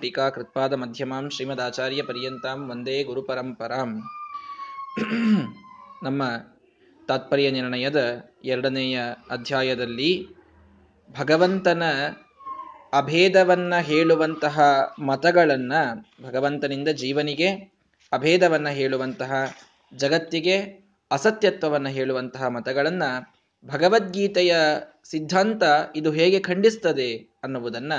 ಟೀಕಾ ಕೃತ್ಪಾದ ಮಧ್ಯಮಾಂ ಶ್ರೀಮದಾಚಾರ್ಯ ಪರ್ಯಂತಾಂ ವಂದೇ ಗುರುಪರಂಪರಾಂ. ನಮ್ಮ ತಾತ್ಪರ್ಯ ನಿರ್ಣಯದ ಎರಡನೆಯ ಅಧ್ಯಾಯದಲ್ಲಿ ಭಗವಂತನ ಅಭೇದವನ್ನ ಹೇಳುವಂತಹ ಮತಗಳನ್ನ, ಭಗವಂತನಿಂದ ಜೀವನಿಗೆ ಅಭೇದವನ್ನ ಹೇಳುವಂತಹ, ಜಗತ್ತಿಗೆ ಅಸತ್ಯತ್ವವನ್ನು ಹೇಳುವಂತಹ ಮತಗಳನ್ನ ಭಗವದ್ಗೀತೆಯ ಸಿದ್ಧಾಂತ ಇದು ಹೇಗೆ ಖಂಡಿಸ್ತದೆ ಅನ್ನುವುದನ್ನ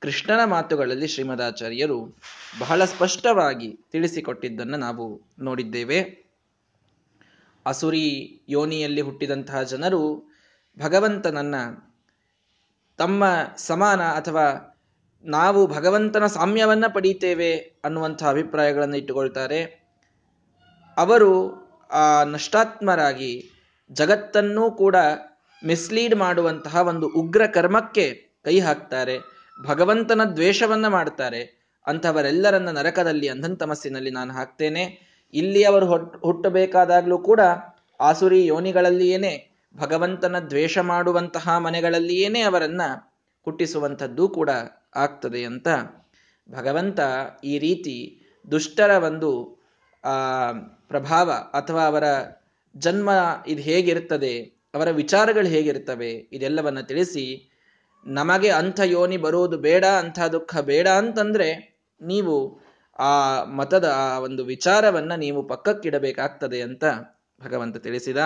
ಕೃಷ್ಣನ ಮಾತುಗಳಲ್ಲಿ ಶ್ರೀಮದಾಚಾರ್ಯರು ಬಹಳ ಸ್ಪಷ್ಟವಾಗಿ ತಿಳಿಸಿಕೊಟ್ಟಿದ್ದನ್ನು ನಾವು ನೋಡಿದ್ದೇವೆ. ಅಸುರಿ ಯೋನಿಯಲ್ಲಿ ಹುಟ್ಟಿದಂತಹ ಜನರು ಭಗವಂತನನ್ನ ತಮ್ಮ ಸಮಾನ ಅಥವಾ ನಾವು ಭಗವಂತನ ಸಾಮ್ಯವನ್ನ ಪಡೀತೇವೆ ಅನ್ನುವಂತಹ ಅಭಿಪ್ರಾಯಗಳನ್ನು ಇಟ್ಟುಕೊಳ್ತಾರೆ. ಅವರು ಆ ನಷ್ಟಾತ್ಮರಾಗಿ ಜಗತ್ತನ್ನೂ ಕೂಡ ಮಿಸ್ಲೀಡ್ ಮಾಡುವಂತಹ ಒಂದು ಉಗ್ರ ಕರ್ಮಕ್ಕೆ ಕೈ ಹಾಕ್ತಾರೆ. ಭಗವಂತನ ದ್ವೇಷವನ್ನ ಮಾಡ್ತಾರೆ. ಅಂಥವರೆಲ್ಲರನ್ನ ನರಕದಲ್ಲಿ ಅಂಧಂತಮಸ್ಸಿನಲ್ಲಿ ನಾನು ಹಾಕ್ತೇನೆ. ಇಲ್ಲಿ ಅವರು ಹುಟ್ಟಬೇಕಾದಾಗ್ಲೂ ಕೂಡ ಆಸುರಿ ಯೋನಿಗಳಲ್ಲಿಯೇನೆ, ಭಗವಂತನ ದ್ವೇಷ ಮಾಡುವಂತಹ ಮನೆಗಳಲ್ಲಿಯೇನೆ ಅವರನ್ನ ಹುಟ್ಟಿಸುವಂಥದ್ದು ಕೂಡ ಆಗ್ತದೆ ಅಂತ ಭಗವಂತ ಈ ರೀತಿ ದುಷ್ಟರ ಒಂದು, ಆ, ಪ್ರಭಾವ ಅಥವಾ ಅವರ ಜನ್ಮ ಇದು ಹೇಗಿರ್ತದೆ, ಅವರ ವಿಚಾರಗಳು ಹೇಗಿರ್ತವೆ, ಇದೆಲ್ಲವನ್ನ ತಿಳಿಸಿ ನಮಗೆ ಅಂಥ ಯೋನಿ ಬರುವುದು ಬೇಡ, ಅಂಥ ದುಃಖ ಬೇಡ ಅಂತಂದ್ರೆ ನೀವು ಆ ಮತದ ಆ ಒಂದು ವಿಚಾರವನ್ನ ನೀವು ಪಕ್ಕಕ್ಕಿಡಬೇಕಾಗ್ತದೆ ಅಂತ ಭಗವಂತ ತಿಳಿಸಿದ.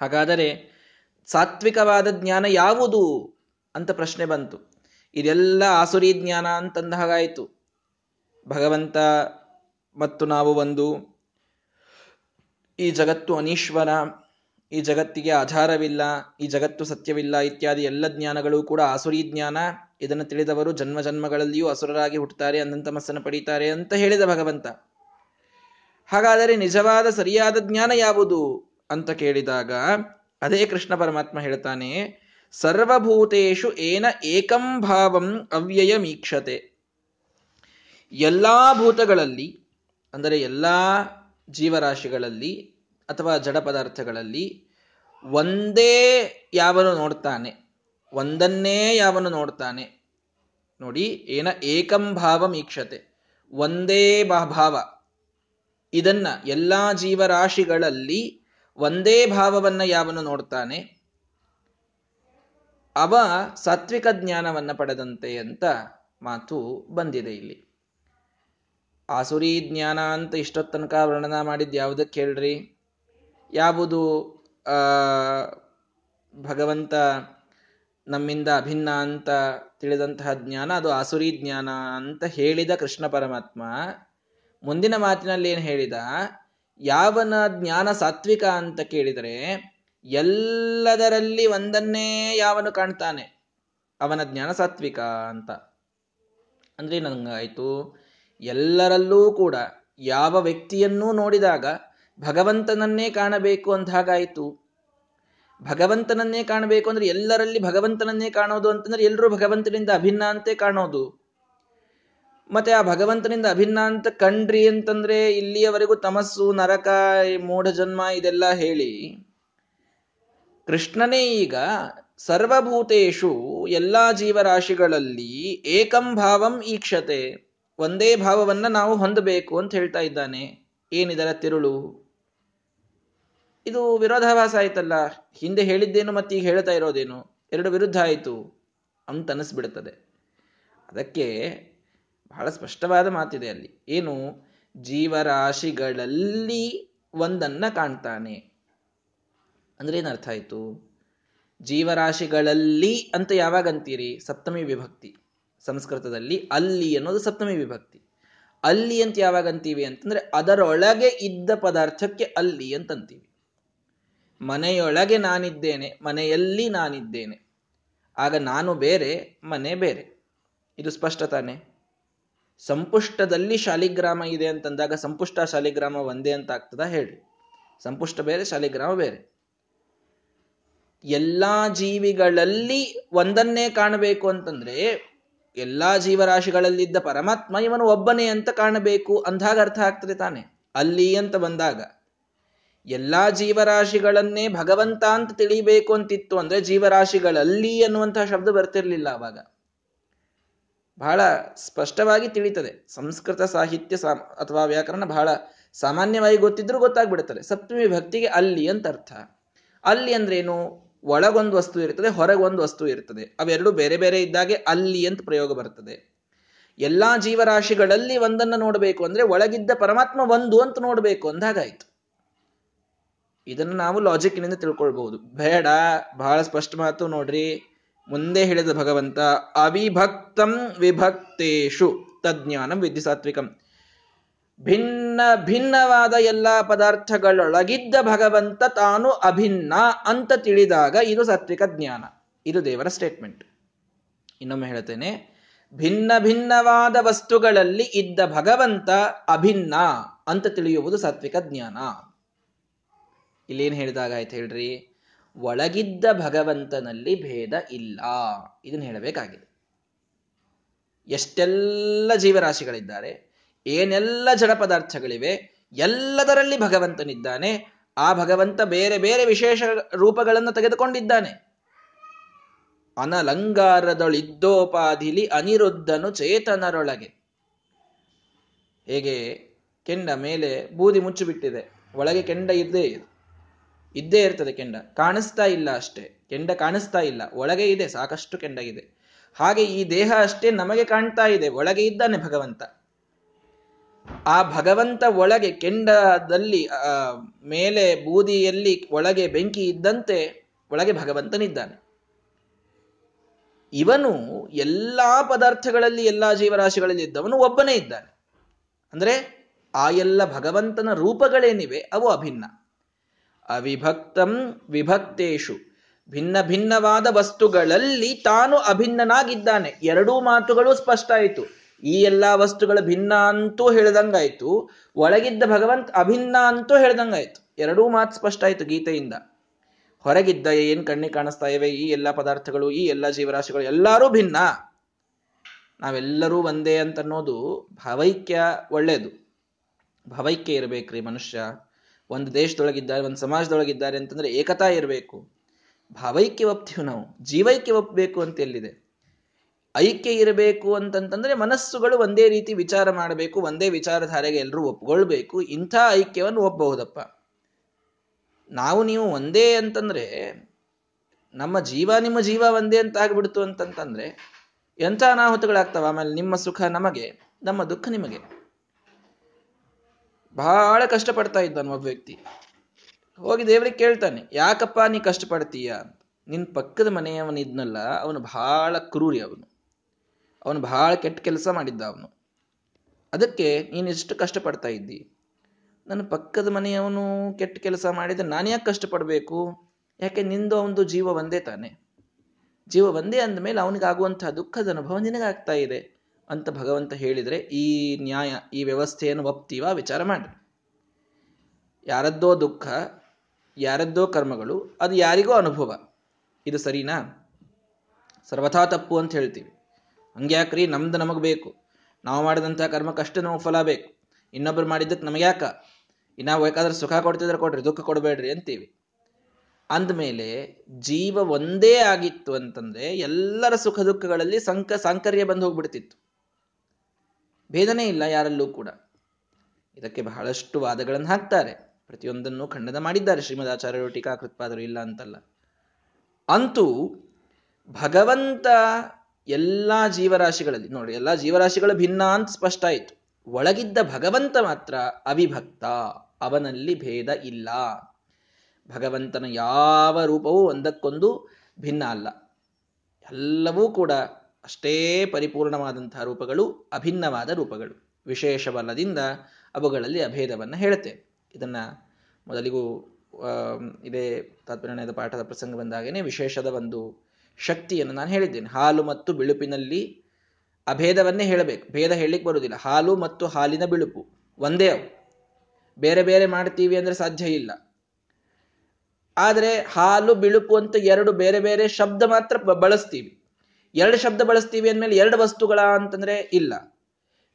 ಹಾಗಾದರೆ ಸಾತ್ವಿಕವಾದ ಜ್ಞಾನ ಯಾವುದು ಅಂತ ಪ್ರಶ್ನೆ ಬಂತು. ಇದೆಲ್ಲ ಆಸುರಿ ಜ್ಞಾನ ಅಂತಂದ ಹಾಗಾಯಿತು. ಭಗವಂತ ಮತ್ತು ನಾವು ಒಂದು ಈ ಜಗತ್ತು ಅನೀಶ್ವರ ಈ ಜಗತ್ತಿಗೆ ಆಧಾರವಿಲ್ಲ, ಈ ಜಗತ್ತು ಸತ್ಯವಿಲ್ಲ ಇತ್ಯಾದಿ ಎಲ್ಲ ಜ್ಞಾನಗಳು ಕೂಡ ಆಸುರಿ ಜ್ಞಾನ. ಇದನ್ನು ತಿಳಿದವರು ಜನ್ಮ ಜನ್ಮಗಳಲ್ಲಿಯೂ ಅಸುರರಾಗಿ ಹುಟ್ಟುತ್ತಾರೆ ಅನಂತಮಸ್ಸನ್ನು ಪಡೀತಾರೆ ಅಂತ ಹೇಳಿದ ಭಗವಂತ. ಹಾಗಾದರೆ ನಿಜವಾದ ಸರಿಯಾದ ಜ್ಞಾನ ಯಾವುದು ಅಂತ ಕೇಳಿದಾಗ ಅದೇ ಕೃಷ್ಣ ಪರಮಾತ್ಮ ಹೇಳ್ತಾನೆ ಸರ್ವಭೂತೇಶು ಏನ ಏಕಂ ಭಾವಂ ಅವ್ಯಯ ಮೀಕ್ಷತೆ ಎಲ್ಲಾ ಭೂತಗಳಲ್ಲಿ, ಅಂದರೆ ಎಲ್ಲಾ ಜೀವರಾಶಿಗಳಲ್ಲಿ ಅಥವಾ ಜಡ ಪದಾರ್ಥಗಳಲ್ಲಿ ಒಂದೇ ಯಾವನು ನೋಡ್ತಾನೆ, ಒಂದನ್ನೇ ಯಾವನು ನೋಡ್ತಾನೆ. ನೋಡಿ, ಏನ ಏಕಂ ಭಾವ ಮೀಕ್ಷತೆ ಒಂದೇ ಭಾವ. ಇದನ್ನ ಎಲ್ಲಾ ಜೀವರಾಶಿಗಳಲ್ಲಿ ಒಂದೇ ಭಾವವನ್ನ ಯಾವನು ನೋಡ್ತಾನೆ? ಅವ ಸಾತ್ವಿಕ ಜ್ಞಾನವನ್ನ ಪಡೆದಂತೆ ಅಂತ ಮಾತು ಬಂದಿದೆ ಇಲ್ಲಿ. ಆಸುರಿ ಜ್ಞಾನ ಅಂತ ಇಷ್ಟೊತ್ತನಕ ವರ್ಣನ ಮಾಡಿದ್ ಯಾವುದಕ್ಕೆ ಹೇಳ್ರಿ ಯಾವುದು ಭಗವಂತ ನಮ್ಮಿಂದ ಅಭಿನ್ನ ಅಂತ ತಿಳಿದಂತಹ ಜ್ಞಾನ, ಅದು ಆಸುರಿ ಜ್ಞಾನ ಅಂತ ಹೇಳಿದ ಕೃಷ್ಣ ಪರಮಾತ್ಮ, ಮುಂದಿನ ಮಾತಿನಲ್ಲಿ ಏನು ಹೇಳಿದ? ಯಾವನ ಜ್ಞಾನ ಸಾತ್ವಿಕ ಅಂತ ಕೇಳಿದರೆ, ಎಲ್ಲದರಲ್ಲಿ ಒಂದನ್ನೇ ಯಾವನು ಕಾಣ್ತಾನೆ? ಅವನ ಜ್ಞಾನ ಸಾತ್ವಿಕ ಅಂತ. ಅಂದ್ರೆ ನಂಗಾಯ್ತು, ಎಲ್ಲರಲ್ಲೂ ಕೂಡ ಯಾವ ವ್ಯಕ್ತಿಯನ್ನೂ ನೋಡಿದಾಗ ಭಗವಂತನನ್ನೇ ಕಾಣಬೇಕು ಅಂತ ಹಾಗಾಯಿತು. ಭಗವಂತನನ್ನೇ ಕಾಣಬೇಕು ಅಂದ್ರೆ ಎಲ್ಲರಲ್ಲಿ ಭಗವಂತನನ್ನೇ ಕಾಣೋದು ಅಂತಂದ್ರೆ ಎಲ್ಲರೂ ಭಗವಂತನಿಂದ ಅಭಿನ್ನ ಅಂತೆ ಕಾಣೋದು. ಮತ್ತೆ ಆ ಭಗವಂತನಿಂದ ಅಭಿನ್ನ ಅಂತ ಕಂಡ್ರಿ ಅಂತಂದ್ರೆ ಇಲ್ಲಿಯವರೆಗೂ ತಮಸ್ಸು, ನರಕ ಮೂಢ ಜನ್ಮ ಇದೆಲ್ಲ ಹೇಳಿ. ಕೃಷ್ಣನೇ ಈಗ ಸರ್ವಭೂತೇಶು ಎಲ್ಲಾ ಜೀವರಾಶಿಗಳಲ್ಲಿ ಏಕಂ ಭಾವಂ ಈಕ್ಷತೆ. ಒಂದೇ ಭಾವವನ್ನ ನಾವು ಹೊಂದಬೇಕು ಅಂತ ಹೇಳ್ತಾ ಇದ್ದಾನೆ. ಏನಿದರ ತಿರುಳು? ಇದು ವಿರೋಧಾಭಾಸ ಆಯ್ತಲ್ಲ? ಹಿಂದೆ ಹೇಳಿದ್ದೇನು ಮತ್ತೆ ಈಗ ಹೇಳ್ತಾ ಇರೋದೇನು? ಎರಡು ವಿರುದ್ಧ ಆಯಿತು ಅಂತ ಅನಿಸ್ಬಿಡುತ್ತದೆ ಅದಕ್ಕೆ ಬಹಳ ಸ್ಪಷ್ಟವಾದ ಮಾತಿದೆ ಅಲ್ಲಿ. ಏನು? ಜೀವರಾಶಿಗಳಲ್ಲಿ ಒಂದನ್ನ ಕಾಣ್ತಾನೆ. ಅಂದ್ರೆ ಏನರ್ಥ ಆಯ್ತು? ಜೀವರಾಶಿಗಳಲ್ಲಿ ಅಂತ ಯಾವಾಗ ಅಂತೀರಿ? ಸಪ್ತಮಿ ವಿಭಕ್ತಿ. ಸಂಸ್ಕೃತದಲ್ಲಿ ಅಲ್ಲಿ ಅನ್ನೋದು ಸಪ್ತಮಿ ವಿಭಕ್ತಿ. ಅಲ್ಲಿ ಅಂತ ಯಾವಾಗ ಅಂತೀವಿ ಅಂತಂದ್ರೆ ಅದರೊಳಗೆ ಇದ್ದ ಪದಾರ್ಥಕ್ಕೆ ಅಲ್ಲಿ ಅಂತ ಅಂತೀವಿ. ಮನೆಯೊಳಗೆ ನಾನಿದ್ದೇನೆ, ಮನೆಯಲ್ಲಿ ನಾನಿದ್ದೇನೆ. ಆಗ ನಾನು ಬೇರೆ, ಮನೆ ಬೇರೆ. ಇದು ಸ್ಪಷ್ಟ ತಾನೆ ಸಂಪುಷ್ಟದಲ್ಲಿ ಶಾಲಿಗ್ರಾಮ ಇದೆ ಅಂತಂದಾಗ ಸಂಪುಷ್ಟ ಶಾಲಿಗ್ರಾಮ ಒಂದೇ ಅಂತ ಆಗ್ತದ? ಹೇಳಿ ಸಂಪುಷ್ಟ ಬೇರೆ, ಶಾಲಿಗ್ರಾಮ ಬೇರೆ. ಎಲ್ಲಾ ಜೀವಿಗಳಲ್ಲಿ ಒಂದನ್ನೇ ಕಾಣಬೇಕು ಅಂತಂದ್ರೆ, ಎಲ್ಲಾ ಜೀವರಾಶಿಗಳಲ್ಲಿದ್ದ ಪರಮಾತ್ಮ ಇವನು ಒಬ್ಬನೇ ಅಂತ ಕಾಣಬೇಕು ಅಂದಾಗ ಅರ್ಥ ಆಗ್ತದೆ ತಾನೆ? ಅಲ್ಲಿ ಅಂತ ಬಂದಾಗ. ಎಲ್ಲಾ ಜೀವರಾಶಿಗಳನ್ನೇ ಭಗವಂತ ಅಂತ ತಿಳಿಬೇಕು ಅಂತಿತ್ತು ಅಂದ್ರೆ ಜೀವರಾಶಿಗಳಲ್ಲಿ ಅನ್ನುವಂತಹ ಶಬ್ದ ಬರ್ತಿರ್ಲಿಲ್ಲ ಅವಾಗ. ಬಹಳ ಸ್ಪಷ್ಟವಾಗಿ ತಿಳಿತದೆ. ಸಂಸ್ಕೃತ ಸಾಹಿತ್ಯ ಅಥವಾ ವ್ಯಾಕರಣ ಬಹಳ ಸಾಮಾನ್ಯವಾಗಿ ಗೊತ್ತಿದ್ರೂ ಗೊತ್ತಾಗ್ಬಿಡುತ್ತದೆ. ಸಪ್ತಮಿ ಭಕ್ತಿಗೆ ಅಲ್ಲಿ ಅಂತ ಅರ್ಥ. ಅಲ್ಲಿ ಅಂದ್ರೆ ಏನು? ಒಳಗೊಂದು ವಸ್ತು ಇರ್ತದೆ, ಹೊರಗೊಂದು ವಸ್ತು ಇರ್ತದೆ. ಅವೆರಡು ಬೇರೆ ಬೇರೆ ಇದ್ದಾಗೆ ಅಲ್ಲಿ ಅಂತ ಪ್ರಯೋಗ ಬರ್ತದೆ. ಎಲ್ಲಾ ಜೀವರಾಶಿಗಳಲ್ಲಿ ಒಂದನ್ನು ನೋಡಬೇಕು ಅಂದ್ರೆ ಒಳಗಿದ್ದ ಪರಮಾತ್ಮ ಒಂದು ಅಂತ ನೋಡಬೇಕು ಅಂದಾಗಾಯ್ತು ಇದನ್ನು ನಾವು ಲಾಜಿಕ್ನಿಂದ ತಿಳ್ಕೊಳ್ಬಹುದು. ಬೇಡ, ಬಹಳ ಸ್ಪಷ್ಟ ಮಾತು ನೋಡ್ರಿ. ಮುಂದೆ ಹೇಳಿದ ಭಗವಂತ, ಅವಿಭಕ್ತಂ ವಿಭಕ್ತೇಶು ತಜ್ಞಾನಂ ವಿದ್ಯುಸಾತ್ವಿಕಂ. ಭಿನ್ನ ಭಿನ್ನವಾದ ಎಲ್ಲ ಪದಾರ್ಥಗಳೊಳಗಿದ್ದ ಭಗವಂತ ತಾನು ಅಭಿನ್ನ ಅಂತ ತಿಳಿದಾಗ ಇದು ಸಾತ್ವಿಕ ಜ್ಞಾನ. ಇದು ದೇವರ ಸ್ಟೇಟ್ಮೆಂಟ್ ಇನ್ನೊಮ್ಮೆ ಹೇಳ್ತೇನೆ, ಭಿನ್ನ ಭಿನ್ನವಾದ ವಸ್ತುಗಳಲ್ಲಿ ಇದ್ದ ಭಗವಂತ ಅಭಿನ್ನ ಅಂತ ತಿಳಿಯುವುದು ಸಾತ್ವಿಕ ಜ್ಞಾನ. ಇಲ್ಲೇನು ಹೇಳಿದಾಗ ಆಯ್ತು ಹೇಳ್ರಿ? ಒಳಗಿದ್ದ ಭಗವಂತನಲ್ಲಿ ಭೇದ ಇಲ್ಲ. ಇದನ್ನು ಹೇಳಬೇಕಾಗಿದೆ. ಎಷ್ಟೆಲ್ಲ ಜೀವರಾಶಿಗಳಿದ್ದಾರೆ, ಏನೆಲ್ಲ ಜಡ ಪದಾರ್ಥಗಳಿವೆ, ಎಲ್ಲದರಲ್ಲಿ ಭಗವಂತನಿದ್ದಾನೆ, ಆ ಭಗವಂತ ಬೇರೆ ಬೇರೆ ವಿಶೇಷ ರೂಪಗಳನ್ನು ತೆಗೆದುಕೊಂಡಿದ್ದಾನೆ. ಅನಲಂಗಾರದೊಳಿದ್ದೋಪಾಧಿಲಿ ಅನಿರುದ್ಧನು ಚೇತನರೊಳಗೆ. ಹೇಗೆ? ಕೆಂಡ ಮೇಲೆ ಬೂದಿ ಮುಚ್ಚಿಬಿಟ್ಟಿದೆ. ಒಳಗೆ ಕೆಂಡ ಇದ್ದೇ ಇದ್ದೇ ಇರ್ತದೆ ಕೆಂಡ. ಕಾಣಿಸ್ತಾ ಇಲ್ಲ ಅಷ್ಟೇ. ಕೆಂಡ ಕಾಣಿಸ್ತಾ ಇಲ್ಲ. ಒಳಗೆ ಇದೆ, ಸಾಕಷ್ಟು ಕೆಂಡ ಇದೆ. ಹಾಗೆ ಈ ದೇಹ ಅಷ್ಟೇ ನಮಗೆ ಕಾಣ್ತಾ ಇದೆ. ಒಳಗೆ ಇದ್ದಾನೆ ಭಗವಂತ. ಆ ಭಗವಂತ ಒಳಗೆ, ಕೆಂಡದಲ್ಲಿ ಮೇಲೆ, ಬೂದಿಯಲ್ಲಿ ಒಳಗೆ ಬೆಂಕಿ ಇದ್ದಂತೆ ಒಳಗೆ ಭಗವಂತನಿದ್ದಾನೆ. ಇವನು ಎಲ್ಲಾ ಪದಾರ್ಥಗಳಲ್ಲಿ, ಎಲ್ಲಾ ಜೀವರಾಶಿಗಳಲ್ಲಿ ಇದ್ದವನು ಒಬ್ಬನೇ ಇದ್ದಾನೆ. ಅಂದ್ರೆ ಆ ಎಲ್ಲ ಭಗವಂತನ ರೂಪಗಳೇನಿವೆ, ಅವು ಅಭಿನ್ನ. ಅವಿಭಕ್ತಂ ವಿಭಕ್ತೇಶು. ಭಿನ್ನ ಭಿನ್ನವಾದ ವಸ್ತುಗಳಲ್ಲಿ ತಾನು ಅಭಿನ್ನನಾಗಿದ್ದಾನೆ. ಎರಡೂ ಮಾತುಗಳು ಸ್ಪಷ್ಟ ಆಯಿತು. ಈ ಎಲ್ಲಾ ವಸ್ತುಗಳು ಭಿನ್ನ ಅಂತೂ ಹೇಳ್ದಂಗಾಯ್ತು. ಒಳಗಿದ್ದ ಭಗವಂತ ಅಭಿನ್ನ ಅಂತೂ ಹೇಳ್ದಂಗಾಯ್ತು. ಎರಡೂ ಮಾತು ಸ್ಪಷ್ಟ ಆಯಿತು ಗೀತೆಯಿಂದ. ಹೊರಗಿದ್ದ ಏನ್ ಕಣ್ಣಿಗೆ ಕಾಣಿಸ್ತಾ ಇವೆ? ಈ ಎಲ್ಲ ಪದಾರ್ಥಗಳು, ಈ ಎಲ್ಲ ಜೀವರಾಶಿಗಳು ಎಲ್ಲರೂ ಭಿನ್ನ. ನಾವೆಲ್ಲರೂ ಒಂದೇ ಅಂತ ಅನ್ನೋದು ಭಾವೈಕ್ಯ ಒಳ್ಳೇದು. ಭಾವೈಕ್ಯ ಇರಬೇಕ್ರಿ ಮನುಷ್ಯ. ಒಂದು ದೇಶದೊಳಗಿದ್ದಾರೆ, ಒಂದು ಸಮಾಜದೊಳಗಿದ್ದಾರೆ ಅಂತಂದ್ರೆ ಏಕತಾ ಇರಬೇಕು. ಭಾವೈಕ್ಯ ಒಪ್ತೀವಿ ನಾವು. ಜೀವೈಕ್ಯ ಒಪ್ಪಬೇಕು ಅಂತ ಎಲ್ಲಿದೆ? ಐಕ್ಯ ಇರಬೇಕು ಅಂತಂತಂದ್ರೆ ಮನಸ್ಸುಗಳು ಒಂದೇ ರೀತಿ ವಿಚಾರ ಮಾಡಬೇಕು, ಒಂದೇ ವಿಚಾರಧಾರೆಗೆ ಎಲ್ಲರೂ ಒಪ್ಕೊಳ್ಬೇಕು, ಇಂಥ ಐಕ್ಯವನ್ನು ಒಪ್ಪಬಹುದಪ್ಪ. ನಾವು ನೀವು ಒಂದೇ ಅಂತಂದ್ರೆ, ನಮ್ಮ ಜೀವ ನಿಮ್ಮ ಜೀವ ಒಂದೇ ಅಂತ ಆಗ್ಬಿಡ್ತು ಅಂತಂತಂದ್ರೆ ಎಂಥ ಅನಾಹುತಗಳಾಗ್ತವೆ? ಆಮೇಲೆ ನಿಮ್ಮ ಸುಖ ನಮಗೆ, ನಮ್ಮ ದುಃಖ ನಿಮಗೆ. ಬಹಳ ಕಷ್ಟಪಡ್ತಾ ಇದ್ದಾನೆ ಒಬ್ಬ ವ್ಯಕ್ತಿ. ಹೋಗಿ ದೇವ್ರಿಗೆ ಕೇಳ್ತಾನೆ, ಯಾಕಪ್ಪ ನೀ ಕಷ್ಟಪಡ್ತೀಯ? ನಿನ್ ಪಕ್ಕದ ಮನೆಯವನಿದ್ನಲ್ಲ, ಅವನು ಬಹಳ ಕ್ರೂರಿ ಅವನು. ಅವನು ಬಹಳ ಕೆಟ್ಟ ಕೆಲಸ ಮಾಡಿದ್ದ ಅವನು. ಅದಕ್ಕೆ ನೀನು ಎಷ್ಟು ಕಷ್ಟಪಡ್ತಾ ಇದ್ದಿ? ನನ್ನ ಪಕ್ಕದ ಮನೆಯವನು ಕೆಟ್ಟ ಕೆಲಸ ಮಾಡಿದ್ರೆ ನಾನು ಯಾಕೆ ಕಷ್ಟಪಡಬೇಕು? ಯಾಕೆ ನಿಂದು ಅವನದು ಜೀವ ಒಂದೇ ತಾನೆ? ಜೀವ ಒಂದೇ ಅಂದಮೇಲೆ ಅವನಿಗಾಗುವಂತಹ ದುಃಖದ ಅನುಭವ ನಿನಗಾಗ್ತಾ ಇದೆ. ಅಂತ ಭಗವಂತ ಹೇಳಿದರೆ, ಈ ನ್ಯಾಯ, ಈ ವ್ಯವಸ್ಥೆಯನ್ನು ಒಪ್ತೀವ? ವಿಚಾರ ಮಾಡಿ ಯಾರದ್ದೋ ದುಃಖ, ಯಾರದ್ದೋ ಕರ್ಮಗಳು, ಅದು ಯಾರಿಗೋ ಅನುಭವ. ಇದು ಸರಿನಾ? ಸರ್ವಥಾ ತಪ್ಪು ಅಂತ ಹೇಳ್ತೀವಿ. ಹಂಗ್ಯಾಕ್ರಿ? ನಮ್ದು ನಮಗೆ ಬೇಕು. ನಾವು ಮಾಡಿದಂಥ ಕರ್ಮಕ್ಕಷ್ಟು ನಮಗೆ ಫಲ ಬೇಕು. ಇನ್ನೊಬ್ರು ಮಾಡಿದ್ದಕ್ಕೆ ನಮಗೆ ಯಾಕ? ಇನ್ನ ಬೇಕಾದ್ರೆ ಸುಖ ಕೊಡ್ತಿದ್ರೆ ಕೊಡ್ರಿ, ದುಃಖ ಕೊಡಬೇಡ್ರಿ ಅಂತೀವಿ. ಅಂದಮೇಲೆ, ಜೀವ ಒಂದೇ ಆಗಿತ್ತು ಅಂತಂದ್ರೆ, ಎಲ್ಲರ ಸುಖ ದುಃಖಗಳಲ್ಲಿ ಸಂಕ, ಸಾಂಕರ್ಯ ಬಂದು ಹೋಗ್ಬಿಡ್ತಿತ್ತು. ಭೇದನೆ ಇಲ್ಲ ಯಾರಲ್ಲೂ ಕೂಡ. ಇದಕ್ಕೆ ಬಹಳಷ್ಟು ವಾದಗಳನ್ನು ಹಾಕ್ತಾರೆ. ಪ್ರತಿಯೊಂದನ್ನು ಖಂಡನ ಮಾಡಿದ್ದಾರೆ. ಶ್ರೀಮದ್ ಆಚಾರ್ಯರು ಟೀಕಾಕೃತ್ಪಾದರು ಇಲ್ಲ ಅಂತಲ್ಲ. ಅಂತೂ ಭಗವಂತ ಎಲ್ಲ ಜೀವರಾಶಿಗಳಲ್ಲಿ, ನೋಡಿ, ಎಲ್ಲ ಜೀವರಾಶಿಗಳು ಭಿನ್ನ ಅಂತ ಸ್ಪಷ್ಟ ಆಯಿತು. ಒಳಗಿದ್ದ ಭಗವಂತ ಮಾತ್ರ ಅವಿಭಕ್ತ. ಅವನಲ್ಲಿ ಭೇದ ಇಲ್ಲ. ಭಗವಂತನ ಯಾವ ರೂಪವೂ ಒಂದಕ್ಕೊಂದು ಭಿನ್ನ ಅಲ್ಲ. ಎಲ್ಲವೂ ಕೂಡ ಅಷ್ಟೇ ಪರಿಪೂರ್ಣವಾದಂತಹ ರೂಪಗಳು ಅಭಿನ್ನವಾದ ರೂಪಗಳು. ವಿಶೇಷವಲ್ಲದಿಂದ ಅವುಗಳಲ್ಲಿ ಅಭೇದವನ್ನು ಹೇಳುತ್ತೆ. ಇದನ್ನ ಮೊದಲಿಗೂ ಇದೇ ತಾತ್ಪರ್ಯದ ಪಾಠದ ಪ್ರಸಂಗ ಬಂದಾಗೇನೆ ವಿಶೇಷದ ಒಂದು ಶಕ್ತಿಯನ್ನು ನಾನು ಹೇಳಿದ್ದೇನೆ. ಹಾಲು ಮತ್ತು ಬಿಳುಪಿನಲ್ಲಿ ಅಭೇದವನ್ನೇ ಹೇಳಬೇಕು. ಭೇದ ಹೇಳಲಿಕ್ಕೆ ಬರುವುದಿಲ್ಲ. ಹಾಲು ಮತ್ತು ಹಾಲಿನ ಬಿಳುಪು ಒಂದೇ ಅವು. ಬೇರೆ ಬೇರೆ ಮಾಡ್ತೀವಿ ಅಂದ್ರೆ ಸಾಧ್ಯ ಇಲ್ಲ. ಆದರೆ ಹಾಲು, ಬಿಳುಪು ಅಂತ ಎರಡು ಬೇರೆ ಬೇರೆ ಶಬ್ದ ಮಾತ್ರ ಬಳಸ್ತೀವಿ. ಎರಡು ಶಬ್ದ ಬಳಸ್ತೀವಿ ಅಂದಮೇಲೆ ಎರಡು ವಸ್ತುಗಳ ಅಂತಂದ್ರೆ ಇಲ್ಲ.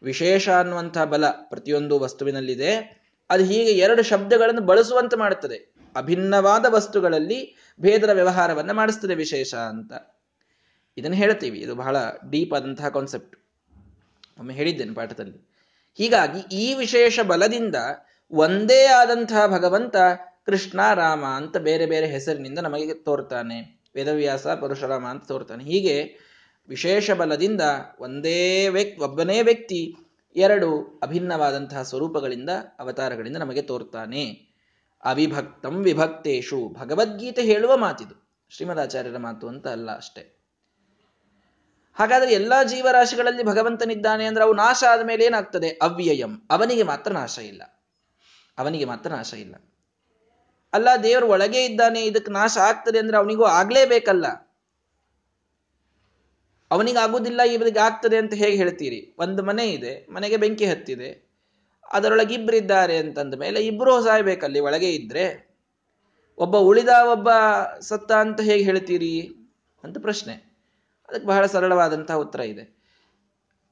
ವಿಶೇಷ ಅನ್ನುವಂತಹ ಬಲ ಪ್ರತಿಯೊಂದು ವಸ್ತುವಿನಲ್ಲಿದೆ. ಅದು ಹೀಗೆ ಎರಡು ಶಬ್ದಗಳನ್ನು ಬಳಸುವಂತೆ ಮಾಡುತ್ತದೆ. ಅಭಿನ್ನವಾದ ವಸ್ತುಗಳಲ್ಲಿ ಭೇದರ ವ್ಯವಹಾರವನ್ನ ಮಾಡಿಸ್ತದೆ ವಿಶೇಷ ಅಂತ. ಇದನ್ನು ಹೇಳ್ತೀವಿ. ಇದು ಬಹಳ ಡೀಪ್ ಆದಂತಹ ಕಾನ್ಸೆಪ್ಟ್ ಒಮ್ಮೆ ಹೇಳಿದ್ದೇನೆ ಪಾಠದಲ್ಲಿ. ಹೀಗಾಗಿ ಈ ವಿಶೇಷ ಬಲದಿಂದ ಒಂದೇ ಆದಂತಹ ಭಗವಂತ ಕೃಷ್ಣ, ರಾಮ ಅಂತ ಬೇರೆ ಬೇರೆ ಹೆಸರಿನಿಂದ ನಮಗೆ ತೋರ್ತಾನೆ. ವೇದವ್ಯಾಸ, ಪರಶುರಾಮ ಅಂತ ತೋರ್ತಾನೆ. ಹೀಗೆ ವಿಶೇಷ ಬಲದಿಂದ ಒಂದೇ ವ್ಯಕ್ತಿ ಒಬ್ಬನೇ ವ್ಯಕ್ತಿ ಎರಡು ಅಭಿನ್ನವಾದಂತಹ ಸ್ವರೂಪಗಳಿಂದ, ಅವತಾರಗಳಿಂದ ನಮಗೆ ತೋರ್ತಾನೆ. ಅವಿಭಕ್ತಂ ವಿಭಕ್ತೇಶು. ಭಗವದ್ಗೀತೆ ಹೇಳುವ ಮಾತಿದು. ಶ್ರೀಮದಾಚಾರ್ಯರ ಮಾತು ಅಂತ ಅಲ್ಲ ಅಷ್ಟೇ. ಹಾಗಾದ್ರೆ ಎಲ್ಲಾ ಜೀವರಾಶಿಗಳಲ್ಲಿ ಭಗವಂತನಿದ್ದಾನೆ ಅಂದ್ರೆ ಅವು ನಾಶ ಆದಮೇಲೆ ಏನಾಗ್ತದೆ? ಅವ್ಯಯಂ. ಅವನಿಗೆ ಮಾತ್ರ ನಾಶ ಇಲ್ಲ. ಅವನಿಗೆ ಮಾತ್ರ ನಾಶ ಇಲ್ಲ. ಅಲ್ಲ ದೇವರು ಒಳಗೆ ಇದ್ದಾನೆ ಇದಕ್ಕೆ ನಾಶ ಆಗ್ತದೆ ಅಂದ್ರೆ ಅವನಿಗೂ ಆಗ್ಲೇಬೇಕಲ್ಲ. ಅವನಿಗೆ ಆಗುದಿಲ್ಲ ಇವರಿಗೆ ಆಗ್ತದೆ ಅಂತ ಹೇಗೆ ಹೇಳ್ತೀರಿ? ಒಂದು ಮನೆ ಇದೆ, ಮನೆಗೆ ಬೆಂಕಿ ಹತ್ತಿದೆ. ಅದರೊಳಗೆ ಇಬ್ಬರಿದ್ದಾರೆ ಅಂತಂದ ಮೇಲೆ ಇಬ್ಬರು ಸಾಯ್ಬೇಕಲ್ಲಿ, ಒಳಗೆ ಇದ್ರೆ. ಒಬ್ಬ ಉಳಿದ, ಒಬ್ಬ ಸತ್ತ ಅಂತ ಹೇಗೆ ಹೇಳ್ತೀರಿ ಅಂತ ಪ್ರಶ್ನೆ. ಅದಕ್ಕೆ ಬಹಳ ಸರಳವಾದಂತಹ ಉತ್ತರ ಇದೆ.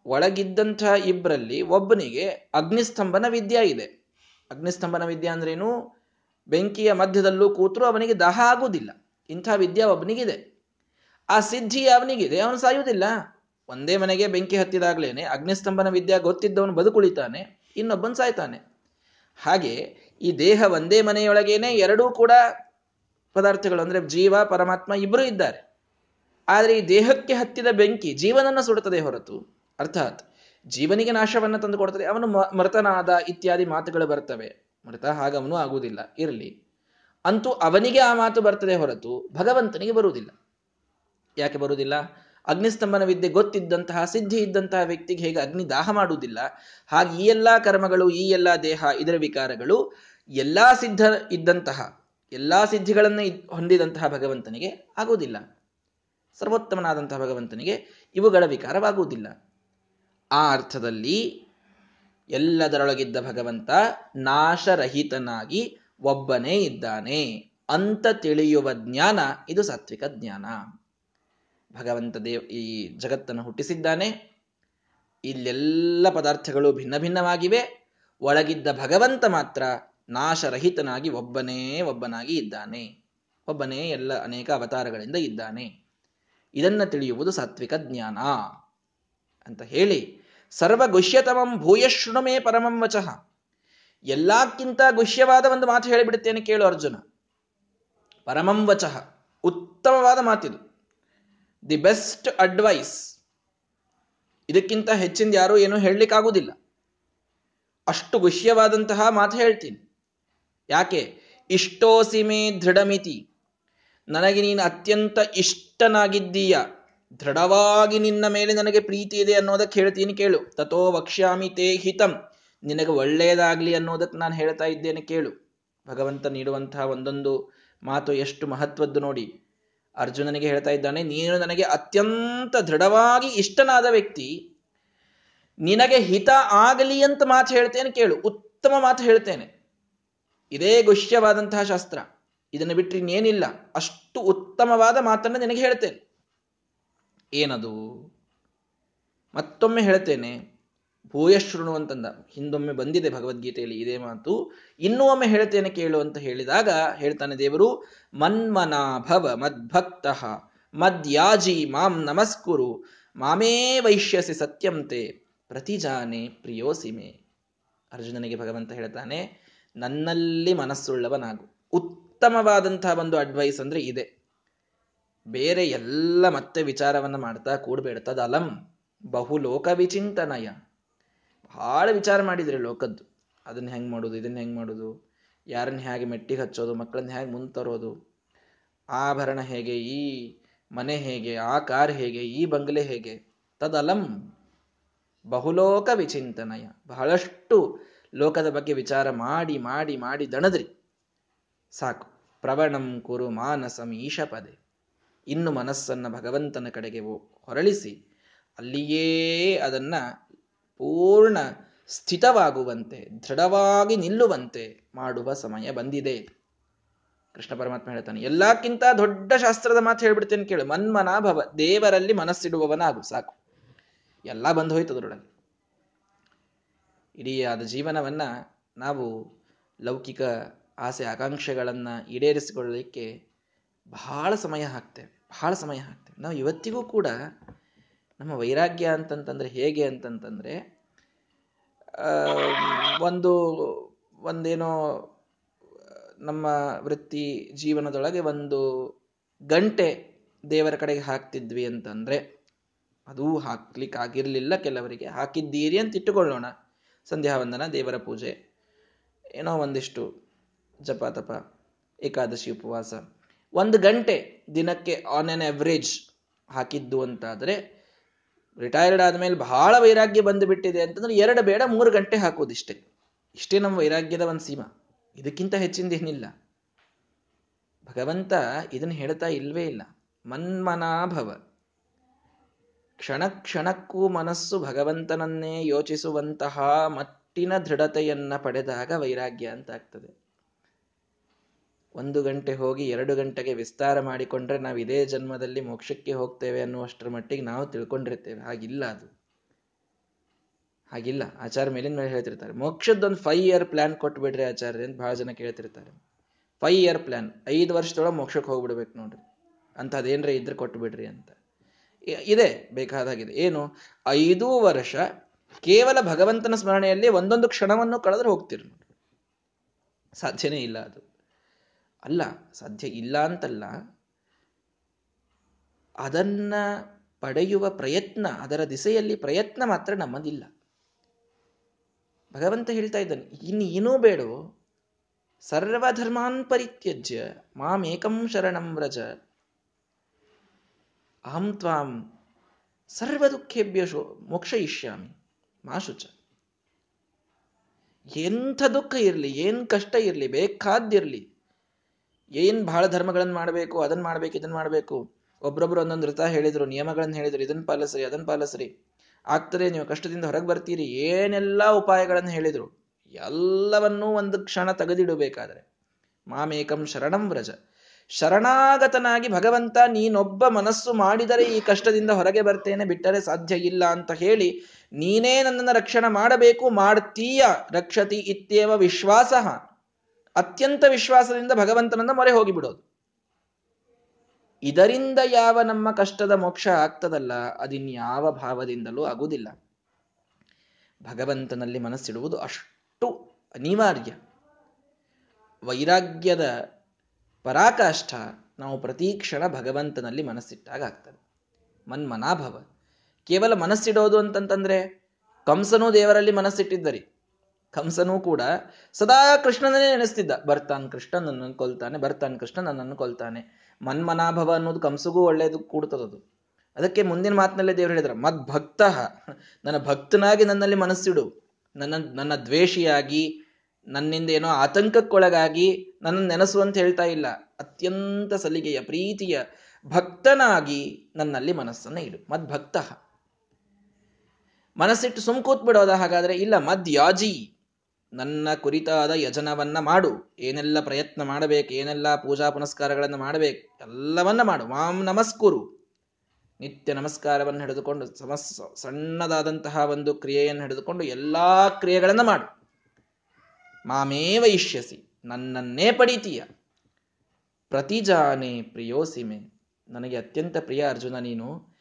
ಒಳಗಿದ್ದಂತಹ ಇಬ್ಬರಲ್ಲಿ ಒಬ್ಬನಿಗೆ ಅಗ್ನಿಸ್ತಂಭನ ವಿದ್ಯಾ ಇದೆ. ಅಗ್ನಿಸ್ತಂಭನ ವಿದ್ಯೆ ಅಂದ್ರೇನು? ಬೆಂಕಿಯ ಮಧ್ಯದಲ್ಲೂ ಕೂತರೂ ಅವನಿಗೆ ದಾಹ ಆಗುವುದಿಲ್ಲ. ಇಂಥ ವಿದ್ಯೆ ಒಬ್ಬನಿಗಿದೆ ಆ ಸಿದ್ಧಿ ಅವನಿಗಿದೆ. ಅವನು ಸಾಯುವುದಿಲ್ಲ. ಒಂದೇ ಮನೆಗೆ ಬೆಂಕಿ ಹತ್ತಿದಾಗ್ಲೇನೆ ಅಗ್ನಿಸ್ತಂಭನ ವಿದ್ಯೆ ಗೊತ್ತಿದ್ದವನು ಬದುಕುಳಿತಾನೆ, ಇನ್ನೊಬ್ಬನು ಸಾಯ್ತಾನೆ. ಹಾಗೆ ಈ ದೇಹ ಒಂದೇ ಮನೆಯೊಳಗೇನೆ ಎರಡೂ ಕೂಡ ಪದಾರ್ಥಗಳು, ಅಂದ್ರೆ ಜೀವ, ಪರಮಾತ್ಮ ಇಬ್ಬರು ಇದ್ದಾರೆ. ಆದರೆ ಈ ದೇಹಕ್ಕೆ ಹತ್ತಿದ ಬೆಂಕಿ ಜೀವನನ್ನ ಸುಡುತ್ತದೆ ಹೊರತು? ಅರ್ಥಾತ್ ಜೀವನಿಗೆ ನಾಶವನ್ನ ತಂದು ಕೊಡ್ತದೆ ಅವನು ಮೃತನಾದ ಇತ್ಯಾದಿ ಮಾತುಗಳು ಬರ್ತವೆ. ಮೃತ ಹಾಗವನು ಆಗುವುದಿಲ್ಲ. ಇರಲಿ. ಅಂತೂ ಅವನಿಗೆ ಆ ಮಾತು ಬರ್ತದೆ ಹೊರತು ಭಗವಂತನಿಗೆ ಬರುವುದಿಲ್ಲ. ಯಾಕೆ ಬರುವುದಿಲ್ಲ? ಅಗ್ನಿಸ್ತಂಭನ ವಿದ್ಯೆ ಗೊತ್ತಿದ್ದಂತಹ, ಸಿದ್ಧಿ ಇದ್ದಂತಹ ವ್ಯಕ್ತಿಗೆ ಹೇಗೆ ಅಗ್ನಿ ದಾಹ ಮಾಡುವುದಿಲ್ಲ? ಹಾಗೆ ಈ ಎಲ್ಲಾ ಕರ್ಮಗಳು, ಈ ಎಲ್ಲಾ ದೇಹ, ಇದರ ವಿಕಾರಗಳು ಎಲ್ಲಾ ಸಿದ್ಧ ಇದ್ದಂತಹ, ಎಲ್ಲಾ ಸಿದ್ಧಿಗಳನ್ನು ಹೊಂದಿದಂತಹ ಭಗವಂತನಿಗೆ ಆಗುವುದಿಲ್ಲ. ಸರ್ವೋತ್ತಮನಾದಂತಹ ಭಗವಂತನಿಗೆ ಇವುಗಳ ವಿಕಾರವಾಗುವುದಿಲ್ಲ. ಆ ಅರ್ಥದಲ್ಲಿ ಎಲ್ಲದರೊಳಗಿದ್ದ ಭಗವಂತ ನಾಶರಹಿತನಾಗಿ ಒಬ್ಬನೇ ಇದ್ದಾನೆ. ಅಂತ ತಿಳಿಯುವ ಜ್ಞಾನ ಇದು ಸಾತ್ವಿಕ ಜ್ಞಾನ. ಭಗವಂತ ದೇವ್ ಈ ಜಗತ್ತನ್ನು ಹುಟ್ಟಿಸಿದ್ದಾನೆ. ಇಲ್ಲೆಲ್ಲ ಪದಾರ್ಥಗಳು ಭಿನ್ನ ಭಿನ್ನವಾಗಿವೆ. ಒಳಗಿದ್ದ ಭಗವಂತ ಮಾತ್ರ ನಾಶರಹಿತನಾಗಿ ಒಬ್ಬನೇ ಒಬ್ಬನಾಗಿ ಇದ್ದಾನೆ. ಒಬ್ಬನೇ ಎಲ್ಲ ಅನೇಕ ಅವತಾರಗಳಿಂದ ಇದ್ದಾನೆ. ಇದನ್ನ ತಿಳಿಯುವುದು ಸಾತ್ವಿಕ ಜ್ಞಾನ. ಅಂತ ಹೇಳಿ ಸರ್ವ ಗುಹ್ಯತಮಂ ಭೂಯಶೃಣುಮೇ ಪರಮಂ ವಚಃ. ಎಲ್ಲಕ್ಕಿಂತ ಗುಹ್ಯವಾದ ಒಂದು ಮಾತು ಹೇಳಿಬಿಡುತ್ತೇನೆ ಕೇಳು ಅರ್ಜುನ. ಪರಮಂ ವಚಃ. ಉತ್ತಮವಾದ ಮಾತಿದು. The best advice. ಇದಕ್ಕಿಂತ ಹೆಚ್ಚಿಂದ ಯಾರೂ ಏನೂ ಹೇಳಲಿಕ್ಕಾಗುವುದಿಲ್ಲ. ಅಷ್ಟು ಗುಹ್ಯವಾದಂತಹ ಮಾತು ಹೇಳ್ತೀನಿ. ಯಾಕೆ? ಇಷ್ಟೋಸಿಮೆ ದೃಢಮಿತಿ. ನನಗೆ ನೀನು ಅತ್ಯಂತ ಇಷ್ಟನಾಗಿದ್ದೀಯ. ದೃಢವಾಗಿ ನಿನ್ನ ಮೇಲೆ ನನಗೆ ಪ್ರೀತಿ ಇದೆ ಅನ್ನೋದಕ್ಕೆ ಹೇಳ್ತೀನಿ ಕೇಳು. ತಥೋ ವಕ್ಷ್ಯಾಮಿ ತೇ ಹಿತಂ. ನಿನಗೆ ಒಳ್ಳೆಯದಾಗ್ಲಿ ಅನ್ನೋದಕ್ಕೆ ನಾನು ಹೇಳ್ತಾ ಇದ್ದೇನೆ ಕೇಳು. ಭಗವಂತ ನೀಡುವಂತಹ ಒಂದೊಂದು ಮಾತು ಎಷ್ಟು ಮಹತ್ವದ್ದು ನೋಡಿ. ಅರ್ಜುನನಿಗೆ ಹೇಳ್ತಾ ಇದ್ದಾನೆ, ನೀನು ನನಗೆ ಅತ್ಯಂತ ದೃಢವಾಗಿ ಇಷ್ಟನಾದ ವ್ಯಕ್ತಿ. ನಿನಗೆ ಹಿತ ಆಗಲಿ ಅಂತ ಮಾತು ಹೇಳ್ತೇನೆ ಕೇಳು. ಉತ್ತಮ ಮಾತು ಹೇಳ್ತೇನೆ. ಇದೇ ಗುಷ್ಯವಾದಂತಹ ಶಾಸ್ತ್ರ. ಇದನ್ನು ಬಿಟ್ಟರೆ ಇನ್ನೇನಿಲ್ಲ. ಅಷ್ಟು ಉತ್ತಮವಾದ ಮಾತನ್ನು ನಿನಗೆ ಹೇಳ್ತೇನೆ. ಏನದು? ಮತ್ತೊಮ್ಮೆ ಹೇಳ್ತೇನೆ. ಭೂಯಶೃಣು ಅಂತಂದ. ಹಿಂದೊಮ್ಮೆ ಬಂದಿದೆ ಭಗವದ್ಗೀತೆಯಲ್ಲಿ ಇದೇ ಮಾತು. ಇನ್ನೂ ಒಮ್ಮೆ ಹೇಳ್ತೇನೆ ಕೇಳು ಅಂತ ಹೇಳಿದಾಗ ಹೇಳ್ತಾನೆ ದೇವರು, ಮನ್ಮನಾಭವ ಮದ್ಭಕ್ತ ಮದ್ಯಾಜಿ ಮಾಂ ನಮಸ್ಕುರು ಮಾಮೇ ವೈಶ್ಯಸಿ ಸತ್ಯಂತೆ ಪ್ರತಿಜಾನೆ ಪ್ರಿಯೋಸಿಮೆ ಅರ್ಜುನನಿಗೆ ಭಗವಂತ ಹೇಳ್ತಾನೆ, ನನ್ನಲ್ಲಿ ಮನಸ್ಸುಳ್ಳವನಾಗು. ಉತ್ತಮವಾದಂತಹ ಒಂದು ಅಡ್ವೈಸ್ ಅಂದ್ರೆ ಇದೆ. ಬೇರೆ ಎಲ್ಲ ಮತ್ತೆ ವಿಚಾರವನ್ನು ಮಾಡ್ತಾ ಕೂಡ್ಬೇಡ್ತದ ಅಲಂ ಬಹುಲೋಕ ವಿಚಿಂತನಯ. ಬಹಳ ವಿಚಾರ ಮಾಡಿದ್ರಿ ಲೋಕದ್ದು. ಅದನ್ನ ಹೆಂಗೆ ಮಾಡೋದು, ಇದನ್ನ ಹೆಂಗೆ ಮಾಡೋದು, ಯಾರನ್ನ ಹೇಗೆ ಮೆಟ್ಟಿಗೆ ಹಚ್ಚೋದು, ಮಕ್ಕಳನ್ನ ಹೇಗೆ ಮುಂತರೋದು ಆಭರಣ ಹೇಗೆ, ಈ ಮನೆ ಹೇಗೆ, ಆ ಕಾರ್ ಹೇಗೆ, ಈ ಬಂಗಲೆ ಹೇಗೆ, ತದಲಂ ಬಹುಲೋಕ ವಿಚಿಂತನಯ. ಬಹಳಷ್ಟು ಲೋಕದ ಬಗ್ಗೆ ವಿಚಾರ ಮಾಡಿ ಮಾಡಿ ಮಾಡಿ ದಣದ್ರಿ. ಸಾಕು. ಪ್ರವಣಂ ಕುರು ಮಾನಸಂ ಈಶಪದೆ. ಇನ್ನು ಮನಸ್ಸನ್ನ ಭಗವಂತನ ಕಡೆಗೆ ಹೊರಳಿಸಿ, ಅಲ್ಲಿಯೇ ಅದನ್ನ ಪೂರ್ಣ ಸ್ಥಿತವಾಗುವಂತೆ, ದೃಢವಾಗಿ ನಿಲ್ಲುವಂತೆ ಮಾಡುವ ಸಮಯ ಬಂದಿದೆ. ಕೃಷ್ಣ ಪರಮಾತ್ಮ ಹೇಳ್ತಾನೆ, ಎಲ್ಲಕ್ಕಿಂತ ದೊಡ್ಡ ಶಾಸ್ತ್ರದ ಮಾತು ಹೇಳ್ಬಿಡ್ತೇನೆ ಕೇಳು. ಮನ್ಮನ ಭವ ದೇವರಲ್ಲಿ ಮನಸ್ಸಿಡುವವನಾಗು, ಸಾಕು. ಎಲ್ಲ ಬಂದು ಹೋಯ್ತು ಅದರೊಳಗೆ. ಇಡೀ ಆದ ಜೀವನವನ್ನ ನಾವು ಲೌಕಿಕ ಆಸೆ, ಆಕಾಂಕ್ಷೆಗಳನ್ನ ಈಡೇರಿಸಿಕೊಳ್ಳಲಿಕ್ಕೆ ಬಹಳ ಸಮಯ ಹಾಕ್ತೇವೆ, ಬಹಳ ಸಮಯ ಹಾಕ್ತೇವೆ. ನಾವು ಇವತ್ತಿಗೂ ಕೂಡ ನಮ್ಮ ವೈರಾಗ್ಯ ಅಂತಂತಂದ್ರೆ ಹೇಗೆ ಅಂತಂತಂದ್ರೆ ಒಂದು, ಒಂದೇನೋ ನಮ್ಮ ವೃತ್ತಿ ಜೀವನದೊಳಗೆ ಒಂದು ಗಂಟೆ ದೇವರ ಕಡೆಗೆ ಹಾಕ್ತಿದ್ವಿ ಅಂತಂದ್ರೆ, ಅದು ಹಾಕ್ಲಿಕ್ಕೆ ಆಗಿರ್ಲಿಲ್ಲ ಕೆಲವರಿಗೆ ಹಾಕಿದ್ದೀರಿ ಅಂತ ಇಟ್ಟುಕೊಳ್ಳೋಣ. ಸಂಧ್ಯಾ ವಂದನ ದೇವರ ಪೂಜೆ, ಏನೋ ಒಂದಿಷ್ಟು ಜಪ ತಪ, ಏಕಾದಶಿ ಉಪವಾಸ. ಒಂದು ಗಂಟೆ ದಿನಕ್ಕೆ ಆನ್ ಆನ್ ಎವ್ರೇಜ್ ಹಾಕಿದ್ದು ಅಂತಾದರೆ ರಿಟೈರ್ಡ್ ಆದಮೇಲೆ ಬಹಳ ವೈರಾಗ್ಯ ಬಂದು ಬಿಟ್ಟಿದೆ ಅಂತಂದ್ರೆ ಎರಡು ಬೇಡ, ಮೂರು ಗಂಟೆ ಹಾಕೋದಿಷ್ಟೇ. ಇಷ್ಟೇ ನಮ್ಮ ವೈರಾಗ್ಯದ ಒಂದು ಸೀಮಾ. ಇದಕ್ಕಿಂತ ಹೆಚ್ಚಿಂದೇನಿಲ್ಲ ಭಗವಂತ ಇದನ್ನು ಹೇಳ್ತಾ ಇಲ್ವೇ ಇಲ್ಲ. ಮನ್ಮನಾಭವ. ಕ್ಷಣ ಕ್ಷಣಕ್ಕೂ ಮನಸ್ಸು ಭಗವಂತನನ್ನೇ ಯೋಚಿಸುವಂತಹ ಮಟ್ಟಿನ ದೃಢತೆಯನ್ನ ಪಡೆದಾಗ ವೈರಾಗ್ಯ ಅಂತ ಆಗ್ತದೆ. ಒಂದು ಗಂಟೆ ಹೋಗಿ ಎರಡು ಗಂಟೆಗೆ ವಿಸ್ತಾರ ಮಾಡಿಕೊಂಡ್ರೆ ನಾವು ಇದೇ ಜನ್ಮದಲ್ಲಿ ಮೋಕ್ಷಕ್ಕೆ ಹೋಗ್ತೇವೆ ಅನ್ನುವಷ್ಟರ ಮಟ್ಟಿಗೆ ನಾವು ತಿಳ್ಕೊಂಡಿರ್ತೇವೆ. ಹಾಗಿಲ್ಲ ಅದು. ಹಾಗಿಲ್ಲ. ಆಚಾರ್ಯ ಮೇಲಿನ ಮೇಲೆ ಹೇಳ್ತಿರ್ತಾರೆ. ಮೋಕ್ಷದೊಂದು ಫೈವ್ ಇಯರ್ ಪ್ಲಾನ್ ಕೊಟ್ಬಿಡ್ರಿ ಆಚಾರ್ಯ ಅಂತ ಬಹಳ ಜನ ಕೇಳ್ತಿರ್ತಾರೆ. ಫೈವ್ ಇಯರ್ ಪ್ಲಾನ್ ಐದು ವರ್ಷದೊಳಗೆ ಮೋಕ್ಷಕ್ಕೆ ಹೋಗ್ಬಿಡ್ಬೇಕು ನೋಡ್ರಿ. ಅಂಥದ್ದೇನ್ರ ಇದ್ರೆ ಕೊಟ್ಬಿಡ್ರಿ ಅಂತ. ಇದೆ. ಬೇಕಾದಾಗಿದೆ. ಏನು? ಐದೂ ವರ್ಷ ಕೇವಲ ಭಗವಂತನ ಸ್ಮರಣೆಯಲ್ಲಿ ಒಂದೊಂದು ಕ್ಷಣವನ್ನು ಕಳೆದ್ರೆ ಹೋಗ್ತಿರ್ ಸಾಧ್ಯನೇ ಇಲ್ಲ ಅದು. ಅಲ್ಲ, ಸಾಧ್ಯ ಇಲ್ಲ ಅಂತಲ್ಲ. ಅದನ್ನ ಪಡೆಯುವ ಪ್ರಯತ್ನ, ಅದರ ದಿಸೆಯಲ್ಲಿ ಪ್ರಯತ್ನ ಮಾತ್ರ ನಮ್ಮದಿಲ್ಲ. ಭಗವಂತ ಹೇಳ್ತಾ ಇದ್ದಾನೆ ಇನ್ನೇನೂ ಬೇಡೋ, ಸರ್ವಧರ್ಮಾನ್ ಪರಿತ್ಯಜ್ಯ, ಮಾಮೇಕಂ ಶರಣಂ ವ್ರಜ. ಅಹಂ ತ್ವಾಂ ಸರ್ವ ದುಃಖೇಭ್ಯ ಮೋಕ್ಷಯಿಷ್ಯಾಮಿ ಮಾಶುಚ ಎಂಥ ದುಃಖ ಇರಲಿ, ಏನ್ ಕಷ್ಟ ಇರಲಿ, ಬೇಕಾದ್ದಿರ್ಲಿ ಏನ್ ಬಹಳ ಧರ್ಮಗಳನ್ನು ಮಾಡಬೇಕು ಅದನ್ನ ಮಾಡ್ಬೇಕು ಇದನ್ನ ಮಾಡಬೇಕು? ಒಬ್ರೊಬ್ರು ಒಂದೊಂದು ವೃತ ಹೇಳಿದ್ರು ನಿಯಮಗಳನ್ನು ಹೇಳಿದ್ರು ಇದನ್ನ ಪಾಲಿಸ್ರಿ ಅದನ್ನ ಪಾಲಿಸ್ರಿ. ಆಗ್ತದೆ, ನೀವು ಕಷ್ಟದಿಂದ ಹೊರಗೆ ಬರ್ತೀರಿ, ಏನೆಲ್ಲ ಉಪಾಯಗಳನ್ನು ಹೇಳಿದ್ರು, ಎಲ್ಲವನ್ನೂ ಒಂದು ಕ್ಷಣ ತೆಗೆದಿಡಬೇಕಾದ್ರೆ. ಮಾಮೇಕಂ ಶರಣಂ ವ್ರಜ. ಶರಣಾಗತನಾಗಿ ಭಗವಂತ, ನೀನೊಬ್ಬ ಮನಸ್ಸು ಮಾಡಿದರೆ ಈ ಕಷ್ಟದಿಂದ ಹೊರಗೆ ಬರ್ತೇನೆ, ಬಿಟ್ಟರೆ ಸಾಧ್ಯ ಇಲ್ಲ ಅಂತ ಹೇಳಿ, ನೀನೇ ನನ್ನನ್ನು ರಕ್ಷಣೆ ಮಾಡಬೇಕು, ಮಾಡ್ತೀಯ, ರಕ್ಷತಿ ಇತ್ಯೇವ ವಿಶ್ವಾಸ. ಅತ್ಯಂತ ವಿಶ್ವಾಸದಿಂದ ಭಗವಂತನನ್ನ ಮೊರೆ ಹೋಗಿಬಿಡೋದು. ಇದರಿಂದ ಯಾವ ನಮ್ಮ ಕಷ್ಟದ ಮೋಕ್ಷ ಆಗ್ತದಲ್ಲ, ಅದಿನ್ಯಾವ ಭಾವದಿಂದಲೂ ಆಗುವುದಿಲ್ಲ. ಭಗವಂತನಲ್ಲಿ ಮನಸ್ಸಿಡುವುದು ಅಷ್ಟು ಅನಿವಾರ್ಯ. ವೈರಾಗ್ಯದ ಪರಾಕಾಷ್ಠ ನಾವು ಪ್ರತೀಕ್ಷಣ ಭಗವಂತನಲ್ಲಿ ಮನಸ್ಸಿಟ್ಟಾಗ ಆಗ್ತದೆ. ಮನ್ಮನಾಭವ. ಕೇವಲ ಮನಸ್ಸಿಡೋದು ಅಂತಂತಂದ್ರೆ ಕಂಸನೂ ದೇವರಲ್ಲಿ ಮನಸ್ಸಿಟ್ಟಿದ್ದರಿ ಕಂಸನೂ ಕೂಡ ಸದಾ ಕೃಷ್ಣನೇ ನೆನೆಸ್ತಿದ್ದ. ಬರ್ತಾನ್ ಕೃಷ್ಣ ನನ್ನನ್ನು ಕೊಲ್ತಾನೆ, ಬರ್ತಾನ್ ಕೃಷ್ಣ ನನ್ನನ್ನು ಕೊಲ್ತಾನೆ. ಮನ್ಮನಾಭವ ಅನ್ನೋದು ಕಂಸಗೂ ಒಳ್ಳೆಯದು ಕೂಡ್ತದದು ಅದಕ್ಕೆ ಮುಂದಿನ ಮಾತಿನಲ್ಲೇ ದೇವರು ಹೇಳಿದ್ರ ಮದ್ ಭಕ್ತ ನನ್ನ ಭಕ್ತನಾಗಿ ನನ್ನಲ್ಲಿ ಮನಸ್ಸಿಡು. ನನ್ನ ನನ್ನ ದ್ವೇಷಿಯಾಗಿ, ನನ್ನಿಂದ ಏನೋ ಆತಂಕಕ್ಕೊಳಗಾಗಿ ನನ್ನನ್ನು ನೆನೆಸುವಂತ ಹೇಳ್ತಾ ಇಲ್ಲ. ಅತ್ಯಂತ ಸಲಿಗೆಯ, ಪ್ರೀತಿಯ ಭಕ್ತನಾಗಿ ನನ್ನಲ್ಲಿ ಮನಸ್ಸನ್ನು ಇಡು. ಮದ್ಭಕ್ತ. ಮನಸ್ಸಿಟ್ಟು ಸುಮ್ ಕೂತ್ ಬಿಡೋದ ಹಾಗಾದ್ರೆ, ಇಲ್ಲ, ಮದ್ಯಾಜಿ. ನನ್ನ ಕುರಿತಾದ ಯಜನವನ್ನ ಮಾಡು. ಏನೆಲ್ಲ ಪ್ರಯತ್ನ ಮಾಡಬೇಕು, ಏನೆಲ್ಲ ಪೂಜಾ ಪುನಸ್ಕಾರಗಳನ್ನು ಮಾಡಬೇಕು, ಎಲ್ಲವನ್ನ ಮಾಡು. ಮಾಂ ನಮಸ್ಕುರು. ನಿತ್ಯ ನಮಸ್ಕಾರವನ್ನು ಹಿಡಿದುಕೊಂಡು, ಸಮಸ್, ಸಣ್ಣದಾದಂತಹ ಒಂದು ಕ್ರಿಯೆಯನ್ನು ಹಿಡಿದುಕೊಂಡು ಎಲ್ಲಾ ಕ್ರಿಯೆಗಳನ್ನು ಮಾಡು. ಮಾಮೇವ ಇಷ್ಯಸಿ, ನನ್ನನ್ನೇ ಪಡೀತೀಯ. ಪ್ರತಿಜಾನೆ ಪ್ರಿಯೋಸಿಮೆ. ನನಗೆ ಅತ್ಯಂತ ಪ್ರಿಯ ಅರ್ಜುನ, ನೀನು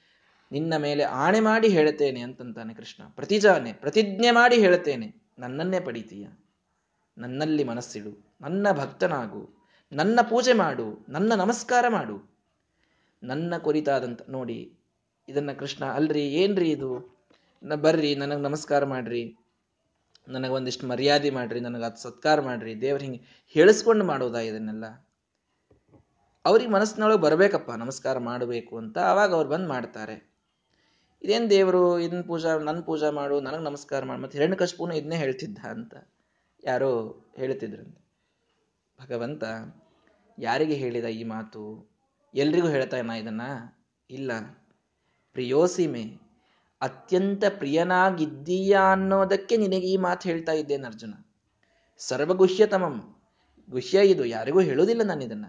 ನಿನ್ನ ಮೇಲೆ ಆಣೆ ಮಾಡಿ ಹೇಳುತ್ತೇನೆ ಅಂತಂತಾನೆ ಕೃಷ್ಣ. ಪ್ರತಿಜಾನೆ, ಪ್ರತಿಜ್ಞೆ ಮಾಡಿ ಹೇಳುತ್ತೇನೆ ನನ್ನನ್ನೇ ಪಡಿತೀಯ? ನನ್ನಲ್ಲಿ ಮನಸ್ಸಿಡು. ನನ್ನ ಭಕ್ತನಾಗು. ನನ್ನ ಪೂಜೆ ಮಾಡು. ನನ್ನ ನಮಸ್ಕಾರ ಮಾಡು. ನನ್ನ ಕುರಿತಾದಂತ, ನೋಡಿ, ಇದನ್ನ ಕೃಷ್ಣ, ಅಲ್ರಿ, ಏನ್ರಿ ಇದು? ಬರ್ರಿ, ನನಗೆ ನಮಸ್ಕಾರ ಮಾಡ್ರಿ. ನನಗೆ ಒಂದಿಷ್ಟು ಮರ್ಯಾದೆ ಮಾಡ್ರಿ, ನನಗೆ ಅದು ಸತ್ಕಾರ ಮಾಡ್ರಿ. ದೇವ್ರ ಹಿಂಗೆ ಹೇಳಿಸ್ಕೊಂಡು ಮಾಡೋದಾ ಇದನ್ನೆಲ್ಲ? ಅವ್ರಿಗೆ ಮನಸ್ಸಿನೊಳಗೆ ಬರಬೇಕಪ್ಪ, ನಮಸ್ಕಾರ ಮಾಡಬೇಕು ಅಂತ ಅವಾಗ ಅವ್ರು ಬಂದು ಮಾಡ್ತಾರೆ. ಇದೇನು ದೇವರು ಇದನ್ನ ಪೂಜಾ ನನ್ನ ಪೂಜಾ ಮಾಡು, ನನಗೆ ನಮಸ್ಕಾರ ಮಾಡು, ಮತ್ತೆ ಹಿರಣ್ಯಕಶ್ಪೂನು ಇದನ್ನೇ ಹೇಳ್ತಿದ್ದ ಅಂತ ಯಾರೋ ಹೇಳ್ತಿದ್ರಂತೆ. ಭಗವಂತ, ಯಾರಿಗೆ ಹೇಳಿದ ಈ ಮಾತು? ಎಲ್ರಿಗೂ ಹೇಳ್ತಾ ನಾ ಇದನ್ನ? ಇಲ್ಲ. ಪ್ರಿಯೋಸಿಮೆ, ಅತ್ಯಂತ ಪ್ರಿಯನಾಗಿದ್ದೀಯಾ ಅನ್ನೋದಕ್ಕೆ ನಿನಗೆ ಈ ಮಾತು ಹೇಳ್ತಾ ಇದ್ದೇನೆ ಅರ್ಜುನ. ಸರ್ವಗುಹ್ಯತಮಂ. ಗುಹ್ಯ ಇದು, ಯಾರಿಗೂ ಹೇಳೋದಿಲ್ಲ ನಾನು ಇದನ್ನ.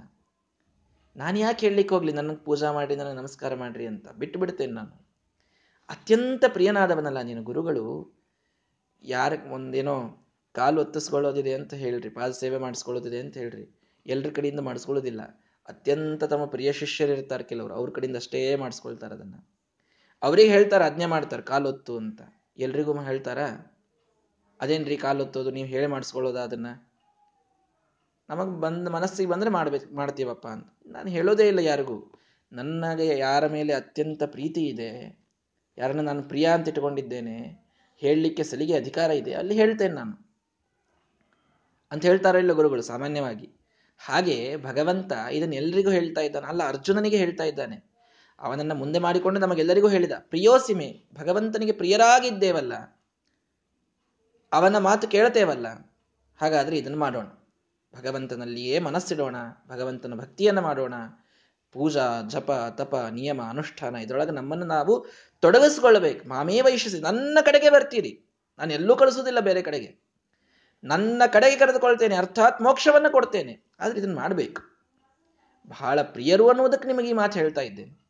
ನಾನು ಯಾಕೆ ಹೇಳಲಿಕ್ಕೆ ಹೋಗ್ಲಿ? ನನಗೆ ಪೂಜಾ ಮಾಡಿ ನನಗೆ ನಮಸ್ಕಾರ ಮಾಡ್ರಿ ಅಂತ. ಬಿಟ್ಟು ಬಿಡ್ತೇನೆ ನಾನು. ಅತ್ಯಂತ ಪ್ರಿಯನಾದವನಲ್ಲ ನೀನು ಗುರುಗಳು. ಯಾರ ಒಂದೇನೋ ಕಾಲು ಒತ್ತಿಸ್ಕೊಳ್ಳೋದಿದೆ ಅಂತ ಹೇಳ್ರಿ ಪಾದ ಸೇವೆ ಮಾಡಿಸ್ಕೊಳ್ಳೋದಿದೆ ಅಂತ ಹೇಳ್ರಿ. ಎಲ್ಲರ ಕಡೆಯಿಂದ ಮಾಡಿಸ್ಕೊಳ್ಳೋದಿಲ್ಲ. ಅತ್ಯಂತ ತಮ್ಮ ಪ್ರಿಯ ಶಿಷ್ಯರಿರ್ತಾರೆ ಕೆಲವರು, ಅವ್ರ ಕಡೆಯಿಂದ ಅಷ್ಟೇ ಮಾಡಿಸ್ಕೊಳ್ತಾರೆ ಅದನ್ನು. ಅವ್ರಿಗೆ ಹೇಳ್ತಾರೆ, ಆಜ್ಞೆ ಮಾಡ್ತಾರೆ ಕಾಲೊತ್ತು ಅಂತ. ಎಲ್ರಿಗೂ ಹೇಳ್ತಾರ? ಅದೇನ್ರಿ ಕಾಲೊತ್ತೋದು ನೀವು ಹೇಳಿ ಮಾಡಿಸ್ಕೊಳ್ಳೋದ ಅದನ್ನ? ನಮಗ್ ಬಂದ, ಮನಸ್ಸಿಗೆ ಬಂದರೆ ಮಾಡ್ಬೇಕು ಮಾಡ್ತೀವಪ್ಪ ಅಂತ. ನಾನು ಹೇಳೋದೇ ಇಲ್ಲ ಯಾರಿಗೂ. ನನಗೆ ಯಾರ ಮೇಲೆ ಅತ್ಯಂತ ಪ್ರೀತಿ ಇದೆ ಯಾರನ್ನ ನಾನು ಪ್ರಿಯ ಅಂತ ಇಟ್ಕೊಂಡಿದ್ದೇನೆ ಹೇಳಲಿಕ್ಕೆ ಸಲಿಗೆ ಅಧಿಕಾರ ಇದೆ, ಅಲ್ಲಿ ಹೇಳ್ತೇನೆ ನಾನು. ಅಂತ ಹೇಳ್ತಾರೋ ಇಲ್ಲ ಗುರುಗಳು, ಸಾಮಾನ್ಯವಾಗಿ. ಹಾಗೆ ಭಗವಂತ ಇದನ್ನ ಎಲ್ರಿಗೂ ಹೇಳ್ತಾ ಇದ್ದಾನೆ, ಅಲ್ಲ ಅರ್ಜುನನಿಗೆ ಹೇಳ್ತಾ ಇದ್ದಾನೆ. ಅವನನ್ನ ಮುಂದೆ ಮಾಡಿಕೊಂಡು ನಮಗೆಲ್ಲರಿಗೂ ಹೇಳಿದ ಪ್ರಿಯೋಸಿಮೆ ಭಗವಂತನಿಗೆ ಪ್ರಿಯರಾಗಿದ್ದೇವಲ್ಲ, ಅವನ ಮಾತು ಕೇಳ್ತೇವಲ್ಲ, ಹಾಗಾದ್ರೆ ಇದನ್ನು ಮಾಡೋಣ. ಭಗವಂತನಲ್ಲಿಯೇ ಮನಸ್ಸಿಡೋಣ, ಭಗವಂತನ ಭಕ್ತಿಯನ್ನು ಮಾಡೋಣ ಪೂಜಾ, ಜಪ, ತಪ, ನಿಯಮ, ಅನುಷ್ಠಾನ, ಇದರೊಳಗೆ ನಮ್ಮನ್ನು ನಾವು ತೊಡಗಿಸ್ಕೊಳ್ಬೇಕು ಮಾಮೇ ವೈಶಿಸಿ ನನ್ನ ಕಡೆಗೆ ಬರ್ತೀರಿ. ನಾನು ಎಲ್ಲೂ ಕಳಿಸೋದಿಲ್ಲ ಬೇರೆ ಕಡೆಗೆ. ನನ್ನ ಕಡೆಗೆ ಕರೆದುಕೊಳ್ತೇನೆ, ಅರ್ಥಾತ್ ಮೋಕ್ಷವನ್ನು ಕೊಡ್ತೇನೆ. ಆದ್ರೆ ಇದನ್ನು ಮಾಡಬೇಕು. ಬಹಳ ಪ್ರಿಯರು ಅನ್ನುವುದಕ್ಕೆ ನಿಮಗೆ ಈ ಮಾತು ಹೇಳ್ತಾ ಇದ್ದೇನೆ.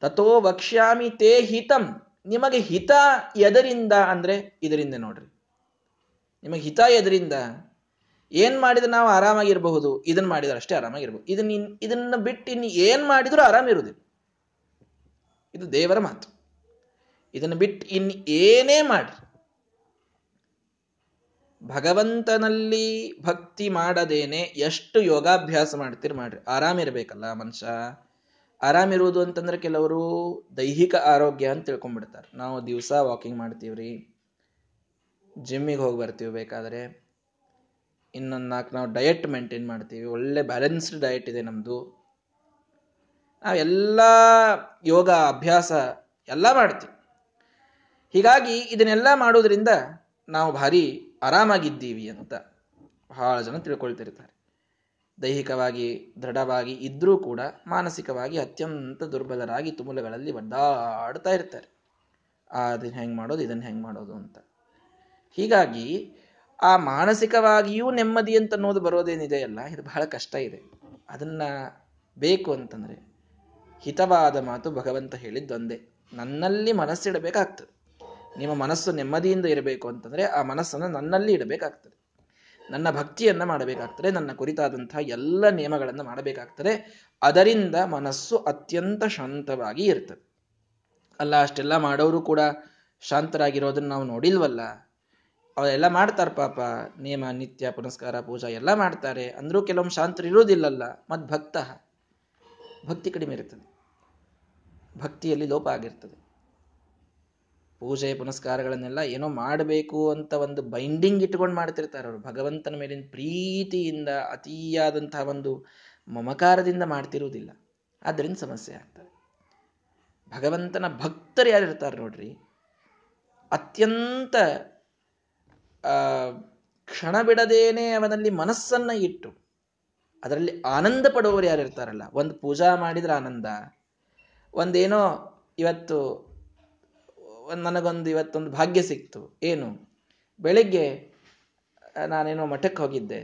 ತಥೋ ವಕ್ಷ್ಯಾಮಿ ತೇ ಹಿತಂ. ನಿಮಗೆ ಹಿತ ಎದರಿಂದ ಅಂದ್ರೆ ಇದರಿಂದ ನೋಡ್ರಿ. ನಿಮಗೆ ಹಿತ ಎದರಿಂದ? ಏನ್ ಮಾಡಿದ್ರೆ ನಾವು ಆರಾಮಾಗಿರಬಹುದು? ಇದನ್ನ ಮಾಡಿದ್ರೆ ಅಷ್ಟೇ ಆರಾಮಾಗಿರ್ಬೋದು ಇದನ್ನ ಇದನ್ನ ಬಿಟ್ಟು ಇನ್ನು ಏನ್ ಮಾಡಿದ್ರು ಆರಾಮಿರುವುದಿಲ್ಲ ಇದು ದೇವರ ಮಾತು. ಇದನ್ನು ಬಿಟ್ಟು ಇನ್ ಏನೇ ಮಾಡಿ ಭಗವಂತನಲ್ಲಿ ಭಕ್ತಿ ಮಾಡದೇನೆ ಎಷ್ಟು ಯೋಗಾಭ್ಯಾಸ ಮಾಡ್ತೀರಿ ಮಾಡ್ರಿ. ಆರಾಮಿರ್ಬೇಕಲ್ಲ ಮನುಷ್ಯ. ಆರಾಮಿರುವುದು ಅಂತಂದ್ರೆ ಕೆಲವರು ದೈಹಿಕ ಆರೋಗ್ಯ ಅಂತ ತಿಳ್ಕೊಂಡ್ಬಿಡ್ತಾರೆ. ನಾವು ದಿವಸ ವಾಕಿಂಗ್ ಮಾಡ್ತೀವ್ರಿ. ಜಿಮ್ಮಿಗೆ ಹೋಗಿ ಬರ್ತೀವಿ ಬೇಕಾದ್ರೆ. ಇನ್ನೊಂದು ನಾಲ್ಕು ನಾವು ಡಯಟ್ ಮೇಂಟೈನ್ ಮಾಡ್ತೀವಿ. ಒಳ್ಳೆ ಬ್ಯಾಲೆನ್ಸ್ಡ್ ಡಯಟ್ ಇದೆ ನಮ್ಮದು ನಾವೆಲ್ಲ ಯೋಗ, ಅಭ್ಯಾಸ ಎಲ್ಲ ಮಾಡ್ತೀವಿ. ಹೀಗಾಗಿ ಇದನ್ನೆಲ್ಲ ಮಾಡೋದ್ರಿಂದ ನಾವು ಭಾರಿ ಆರಾಮಾಗಿದ್ದೀವಿ ಅಂತ ಬಹಳ ಜನ ತಿಳ್ಕೊಳ್ತಿರ್ತಾರೆ. ದೈಹಿಕವಾಗಿ, ದೃಢವಾಗಿ ಇದ್ದರೂ ಕೂಡ ಮಾನಸಿಕವಾಗಿ ಅತ್ಯಂತ ದುರ್ಬಲರಾಗಿ ತುಮುಲಗಳಲ್ಲಿ ಒದ್ದಾಡ್ತಾ ಇರ್ತಾರೆ. ಆ ಅದನ್ನ ಹೆಂಗೆ ಮಾಡೋದು ಇದನ್ನು ಹೆಂಗೆ ಮಾಡೋದು ಅಂತ. ಹೀಗಾಗಿ ಆ ಮಾನಸಿಕವಾಗಿಯೂ ನೆಮ್ಮದಿ ಅಂತ ಅನ್ನೋದು ಬರೋದೇನಿದೆಯಲ್ಲ ಇದು ಬಹಳ ಕಷ್ಟ ಇದೆ. ಅದನ್ನ ಬೇಕು ಅಂತಂದ್ರೆ ಹಿತವಾದ ಮಾತು ಭಗವಂತ ಹೇಳಿದ್ದೊಂದೇ. ನನ್ನಲ್ಲಿ ಮನಸ್ಸಿಡಬೇಕಾಗ್ತದೆ. ನಿಮ್ಮ ಮನಸ್ಸು ನೆಮ್ಮದಿಯಿಂದ ಇರಬೇಕು ಅಂತಂದ್ರೆ ಆ ಮನಸ್ಸನ್ನು ನನ್ನಲ್ಲಿ ಇಡಬೇಕಾಗ್ತದೆ. ನನ್ನ ಭಕ್ತಿಯನ್ನ ಮಾಡಬೇಕಾಗ್ತದೆ. ನನ್ನ ಕುರಿತಾದಂತಹ ಎಲ್ಲ ನಿಯಮಗಳನ್ನು ಮಾಡಬೇಕಾಗ್ತದೆ. ಅದರಿಂದ ಮನಸ್ಸು ಅತ್ಯಂತ ಶಾಂತವಾಗಿ ಇರ್ತದೆ. ಅಲ್ಲ, ಅಷ್ಟೆಲ್ಲ ಮಾಡೋರು ಕೂಡ ಶಾಂತರಾಗಿರೋದನ್ನ ನಾವು ನೋಡಿಲ್ವಲ್ಲ? ಅವರೆಲ್ಲ ಮಾಡ್ತಾರೆ ಪಾಪ. ನಿಯಮ ನಿತ್ಯ, ಪುನಸ್ಕಾರ, ಪೂಜಾ ಎಲ್ಲ ಮಾಡ್ತಾರೆ. ಅಂದ್ರೂ ಕೆಲವೊಮ್ಮೆ ಶಾಂತರು ಇರುವುದಿಲ್ಲಲ್ಲ ಮತ್ ಭಕ್ತ ಭಕ್ತಿ ಕಡಿಮೆ ಇರ್ತದೆ ಭಕ್ತಿಯಲ್ಲಿ ಲೋಪ ಆಗಿರ್ತದೆ. ಪೂಜೆ, ಪುನಸ್ಕಾರಗಳನ್ನೆಲ್ಲ ಏನೋ ಮಾಡಬೇಕು ಅಂತ ಒಂದು ಬೈಂಡಿಂಗ್ ಇಟ್ಕೊಂಡು ಮಾಡ್ತಿರ್ತಾರೆ ಅವರು. ಭಗವಂತನ ಮೇಲಿನ ಪ್ರೀತಿಯಿಂದ, ಅತಿಯಾದಂತಹ ಒಂದು ಮಮಕಾರದಿಂದ ಮಾಡ್ತಿರುವುದಿಲ್ಲ. ಆದ್ದರಿಂದ ಸಮಸ್ಯೆ ಆಗ್ತದೆ. ಭಗವಂತನ ಭಕ್ತರು ಯಾರಿರ್ತಾರೆ ನೋಡ್ರಿ? ಅತ್ಯಂತ ಕ್ಷಣ ಬಿಡದೇನೆ ಅವನಲ್ಲಿ ಮನಸ್ಸನ್ನ ಇಟ್ಟು, ಅದರಲ್ಲಿ ಆನಂದ ಪಡುವವರು ಯಾರಿರ್ತಾರಲ್ಲ ಒಂದು ಪೂಜಾ ಮಾಡಿದ್ರೆ ಆನಂದ, ಒಂದೇನೋ ಇವತ್ತು ನನಗೊಂದು ಇವತ್ತೊಂದು ಭಾಗ್ಯ ಸಿಕ್ತು, ಏನು? ಬೆಳಿಗ್ಗೆ ನಾನೇನೋ ಮಠಕ್ಕೆ ಹೋಗಿದ್ದೆ,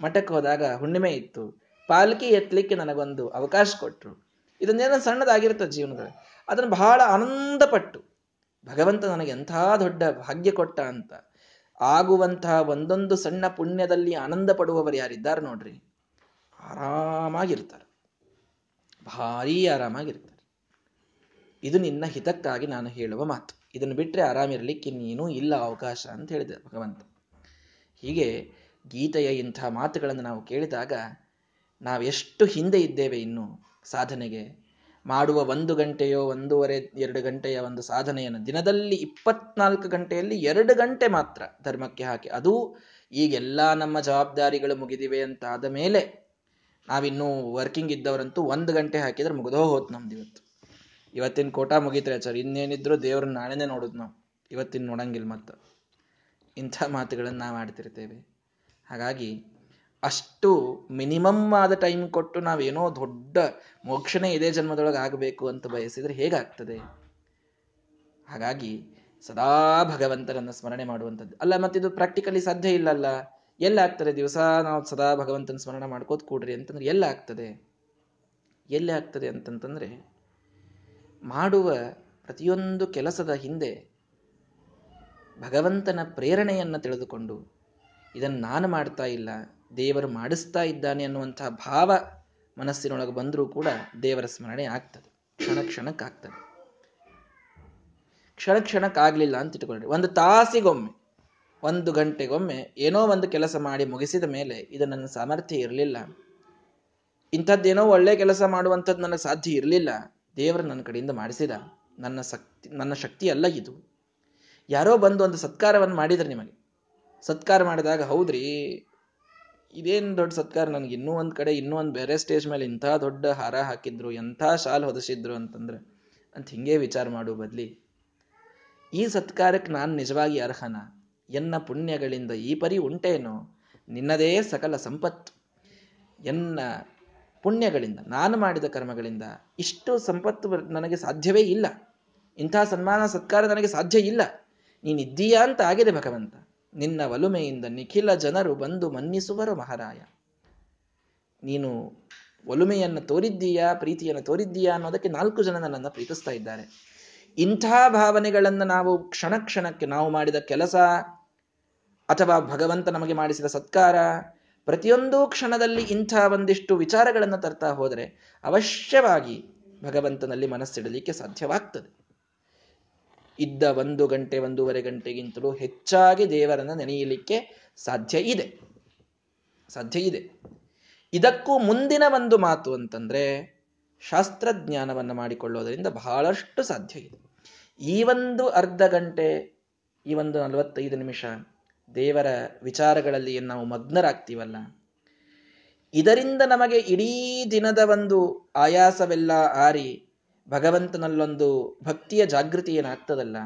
ಮಠಕ್ಕೆ ಹೋದಾಗ ಹುಣ್ಣಿಮೆ ಇತ್ತು, ಪಾಲ್ಕಿ ಎತ್ತಲಿಕ್ಕೆ ನನಗೊಂದು ಅವಕಾಶ ಕೊಟ್ಟರು ಇದನ್ನೇನೋ ಸಣ್ಣದಾಗಿರುತ್ತೆ ಜೀವನದಲ್ಲಿ, ಅದನ್ನು ಬಹಳ ಆನಂದಪಟ್ಟು, ಭಗವಂತ ನನಗೆ ಎಂಥ ದೊಡ್ಡ ಭಾಗ್ಯ ಕೊಟ್ಟ ಅಂತ. ಆಗುವಂತಹ ಒಂದೊಂದು ಸಣ್ಣ ಪುಣ್ಯದಲ್ಲಿ ಆನಂದ ಪಡುವವರು ಯಾರಿದ್ದಾರೆ ನೋಡ್ರಿ? ಆರಾಮಾಗಿರ್ತಾರೆ. ಭಾರೀ ಆರಾಮಾಗಿರ್ತಾರೆ. ಇದು ನಿನ್ನ ಹಿತಕ್ಕಾಗಿ ನಾನು ಹೇಳುವ ಮಾತು. ಇದನ್ನು ಬಿಟ್ಟರೆ ಆರಾಮಿರಲಿಕ್ಕೆ ನೀನು ಇಲ್ಲ ಅವಕಾಶ ಅಂತ ಹೇಳಿದೆ ಭಗವಂತ. ಹೀಗೆ ಗೀತೆಯ ಇಂಥ ಮಾತುಗಳನ್ನು ನಾವು ಕೇಳಿದಾಗ ನಾವೆಷ್ಟು ಹಿಂದೆ ಇದ್ದೇವೆ ಇನ್ನು ಸಾಧನೆಗೆ? ಮಾಡುವ ಒಂದು ಗಂಟೆಯೋ ಒಂದೂವರೆ, ಎರಡು ಗಂಟೆಯ ಒಂದು ಸಾಧನೆಯನ್ನು ದಿನದಲ್ಲಿ ಇಪ್ಪತ್ನಾಲ್ಕು ಗಂಟೆಯಲ್ಲಿ ಎರಡು ಗಂಟೆ ಮಾತ್ರ ಧರ್ಮಕ್ಕೆ ಹಾಕಿ. ಅದು ಈಗೆಲ್ಲ ನಮ್ಮ ಜವಾಬ್ದಾರಿಗಳು ಮುಗಿದಿವೆ ಅಂತ ಆದ ಮೇಲೆ ನಾವಿನ್ನೂ ವರ್ಕಿಂಗ್ ಇದ್ದವರಂತೂ ಒಂದು ಗಂಟೆ ಹಾಕಿದ್ರೆ ಮುಗಿದೋ ಹೋತ್ ನಮ್ದು ಇವತ್ತು. ಇವತ್ತಿನ ಕೋಟ ಮುಗಿತ್ರೆ ಸರ್ ಇನ್ನೇನಿದ್ರು ದೇವ್ರನ್ನ ನಾಳೆನೇ ನೋಡೋದು ನಾವು. ಇವತ್ತಿನ ನೋಡಂಗಿಲ್ಲ ಮತ್ತೆ. ಇಂಥ ಮಾತುಗಳನ್ನು ನಾವು ಆಡ್ತಿರ್ತೇವೆ. ಹಾಗಾಗಿ ಅಷ್ಟು ಮಿನಿಮಮ್ ಆದ ಟೈಮ್ ಕೊಟ್ಟು ನಾವೇನೋ ದೊಡ್ಡ ಮೋಕ್ಷನೇ ಇದೇ ಜನ್ಮದೊಳಗೆ ಆಗಬೇಕು ಅಂತ ಬಯಸಿದ್ರೆ ಹೇಗಾಗ್ತದೆ? ಹಾಗಾಗಿ ಸದಾ ಭಗವಂತನನ್ನ ಸ್ಮರಣೆ ಮಾಡುವಂಥದ್ದು. ಅಲ್ಲ, ಮತ್ತಿದು ಪ್ರಾಕ್ಟಿಕಲಿ ಸಾಧ್ಯ ಇಲ್ಲಲ್ಲ? ಎಲ್ಲಾಗ್ತದೆ? ದಿವಸ ನಾವು ಸದಾ ಭಗವಂತನ ಸ್ಮರಣೆ ಮಾಡ್ಕೋತ ಕೂಡ್ರಿ ಅಂತಂದ್ರೆ ಎಲ್ಲಾಗ್ತದೆ? ಆಗ್ತದೆ ಎಲ್ಲಿ ಆಗ್ತದೆ ಅಂತಂತಂದ್ರೆ ಮಾಡುವ ಪ್ರತಿಯೊಂದು ಕೆಲಸದ ಹಿಂದೆ ಭಗವಂತನ ಪ್ರೇರಣೆಯನ್ನು ತಿಳಿದುಕೊಂಡು ಇದನ್ನು ನಾನು ಮಾಡ್ತಾ ಇಲ್ಲ ದೇವರು ಮಾಡಿಸ್ತಾ ಇದ್ದಾನೆ ಅನ್ನುವಂತಹ ಭಾವ ಮನಸ್ಸಿನೊಳಗೆ ಬಂದರೂ ಕೂಡ ದೇವರ ಸ್ಮರಣೆ ಆಗ್ತದೆ. ಕ್ಷಣ ಕ್ಷಣಕ್ಕಾಗ್ತದೆ ಕ್ಷಣ ಕ್ಷಣಕ್ಕಾಗ್ಲಿಲ್ಲ ಅಂತ ಇಟ್ಕೊಳ್ರಿ ಒಂದು ತಾಸಿಗೊಮ್ಮೆ, ಒಂದು ಗಂಟೆಗೊಮ್ಮೆ ಏನೋ ಒಂದು ಕೆಲಸ ಮಾಡಿ ಮುಗಿಸಿದ ಮೇಲೆ ಇದು ನನ್ನ ಸಾಮರ್ಥ್ಯ ಇರಲಿಲ್ಲ. ಇಂಥದ್ದೇನೋ ಒಳ್ಳೆ ಕೆಲಸ ಮಾಡುವಂಥದ್ದು ನನಗೆ ಸಾಧ್ಯ ಇರಲಿಲ್ಲ. ದೇವರು ನನ್ನ ಕಡೆಯಿಂದ ಮಾಡಿಸಿದ ನನ್ನ ಶಕ್ತಿ ನನ್ನ ಶಕ್ತಿ ಅಲ್ಲ ಇದು. ಯಾರೋ ಬಂದು ಒಂದು ಸತ್ಕಾರವನ್ನು ಮಾಡಿದ್ರೆ ನಿಮಗೆ. ಸತ್ಕಾರ ಮಾಡಿದಾಗ ಹೌದ್ರಿ ಇದೇನು ದೊಡ್ಡ ಸತ್ಕಾರ ನನಗೆ? ಇನ್ನೂ ಒಂದು ಕಡೆ, ಇನ್ನೂ ಒಂದು ಬೇರೆ ಸ್ಟೇಜ್ ಮೇಲೆ ಇಂಥ ದೊಡ್ಡ ಹಾರ ಹಾಕಿದ್ರು, ಎಂಥ ಶಾಲ್ ಹೊದಿಸಿದ್ರು ಅಂತಂದ್ರೆ, ಅಂತ ಹಿಂಗೆ ವಿಚಾರ ಮಾಡು ಬದಲಿ. ಈ ಸತ್ಕಾರಕ್ಕೆ ನಾನು ನಿಜವಾಗಿ ಅರ್ಹನ? ಎನ್ನ ಪುಣ್ಯಗಳಿಂದ ಈ ಪರಿ ಉಂಟೇನೋ? ನಿನ್ನದೇ ಸಕಲ ಸಂಪತ್ತು. ಎನ್ನ ಪುಣ್ಯಗಳಿಂದ, ನಾನು ಮಾಡಿದ ಕರ್ಮಗಳಿಂದ ಇಷ್ಟು ಸಂಪತ್ತು ನನಗೆ ಸಾಧ್ಯವೇ ಇಲ್ಲ. ಇಂಥ ಸನ್ಮಾನ ಸತ್ಕಾರ ನನಗೆ ಸಾಧ್ಯ ಇಲ್ಲ. ನೀನಿದ್ದೀಯಾ ಅಂತ ಆಗಿದೆ ಭಗವಂತ. ನಿನ್ನ ಒಲುಮೆಯಿಂದ ನಿಖಿಲ ಜನರು ಬಂದು ಮನ್ನಿಸುವರು ಮಹಾರಾಯ. ನೀನು ಒಲುಮೆಯನ್ನು ತೋರಿದ್ದೀಯಾ, ಪ್ರೀತಿಯನ್ನು ತೋರಿದ್ದೀಯಾ ಅನ್ನೋದಕ್ಕೆ ನಾಲ್ಕು ಜನ ನನ್ನನ್ನು ಪ್ರೀತಿಸ್ತಾ ಇದ್ದಾರೆ. ಇಂಥ ಭಾವನೆಗಳನ್ನು ನಾವು ಕ್ಷಣ ಕ್ಷಣಕ್ಕೆ ನಾವು ಮಾಡಿದ ಕೆಲಸ ಅಥವಾ ಭಗವಂತ ನಮಗೆ ಮಾಡಿಸಿದ ಸತ್ಕಾರ, ಪ್ರತಿಯೊಂದು ಕ್ಷಣದಲ್ಲಿ ಇಂಥ ಒಂದಿಷ್ಟು ವಿಚಾರಗಳನ್ನು ತರ್ತಾ ಹೋದರೆ ಅವಶ್ಯವಾಗಿ ಭಗವಂತನಲ್ಲಿ ಮನಸ್ಸಿಡಲಿಕ್ಕೆ ಸಾಧ್ಯವಾಗ್ತದೆ. ಇದ್ದ ಒಂದು ಗಂಟೆ ಒಂದೂವರೆ ಗಂಟೆಗಿಂತಲೂ ಹೆಚ್ಚಾಗಿ ದೇವರನ್ನು ನೆನೆಯಲಿಕ್ಕೆ ಸಾಧ್ಯ ಇದೆ. ಸಾಧ್ಯ ಇದೆ. ಇದಕ್ಕೂ ಮುಂದಿನ ಒಂದು ಮಾತು ಅಂತಂದ್ರೆ ಶಾಸ್ತ್ರಜ್ಞಾನವನ್ನು ಮಾಡಿಕೊಳ್ಳೋದರಿಂದ ಬಹಳಷ್ಟು ಸಾಧ್ಯ ಇದೆ. ಈ ಒಂದು ಅರ್ಧ ಗಂಟೆ, ಈ ಒಂದು ನಲವತ್ತೈದು ನಿಮಿಷ ದೇವರ ವಿಚಾರಗಳಲ್ಲಿ ನಾವು ಮಗ್ನರಾಗ್ತೀವಲ್ಲ, ಇದರಿಂದ ನಮಗೆ ಇಡೀ ದಿನದ ಒಂದು ಆಯಾಸವೆಲ್ಲ ಆರಿ ಭಗವಂತನಲ್ಲೊಂದು ಭಕ್ತಿಯ ಜಾಗೃತಿ ಏನಾಗ್ತದಲ್ಲ,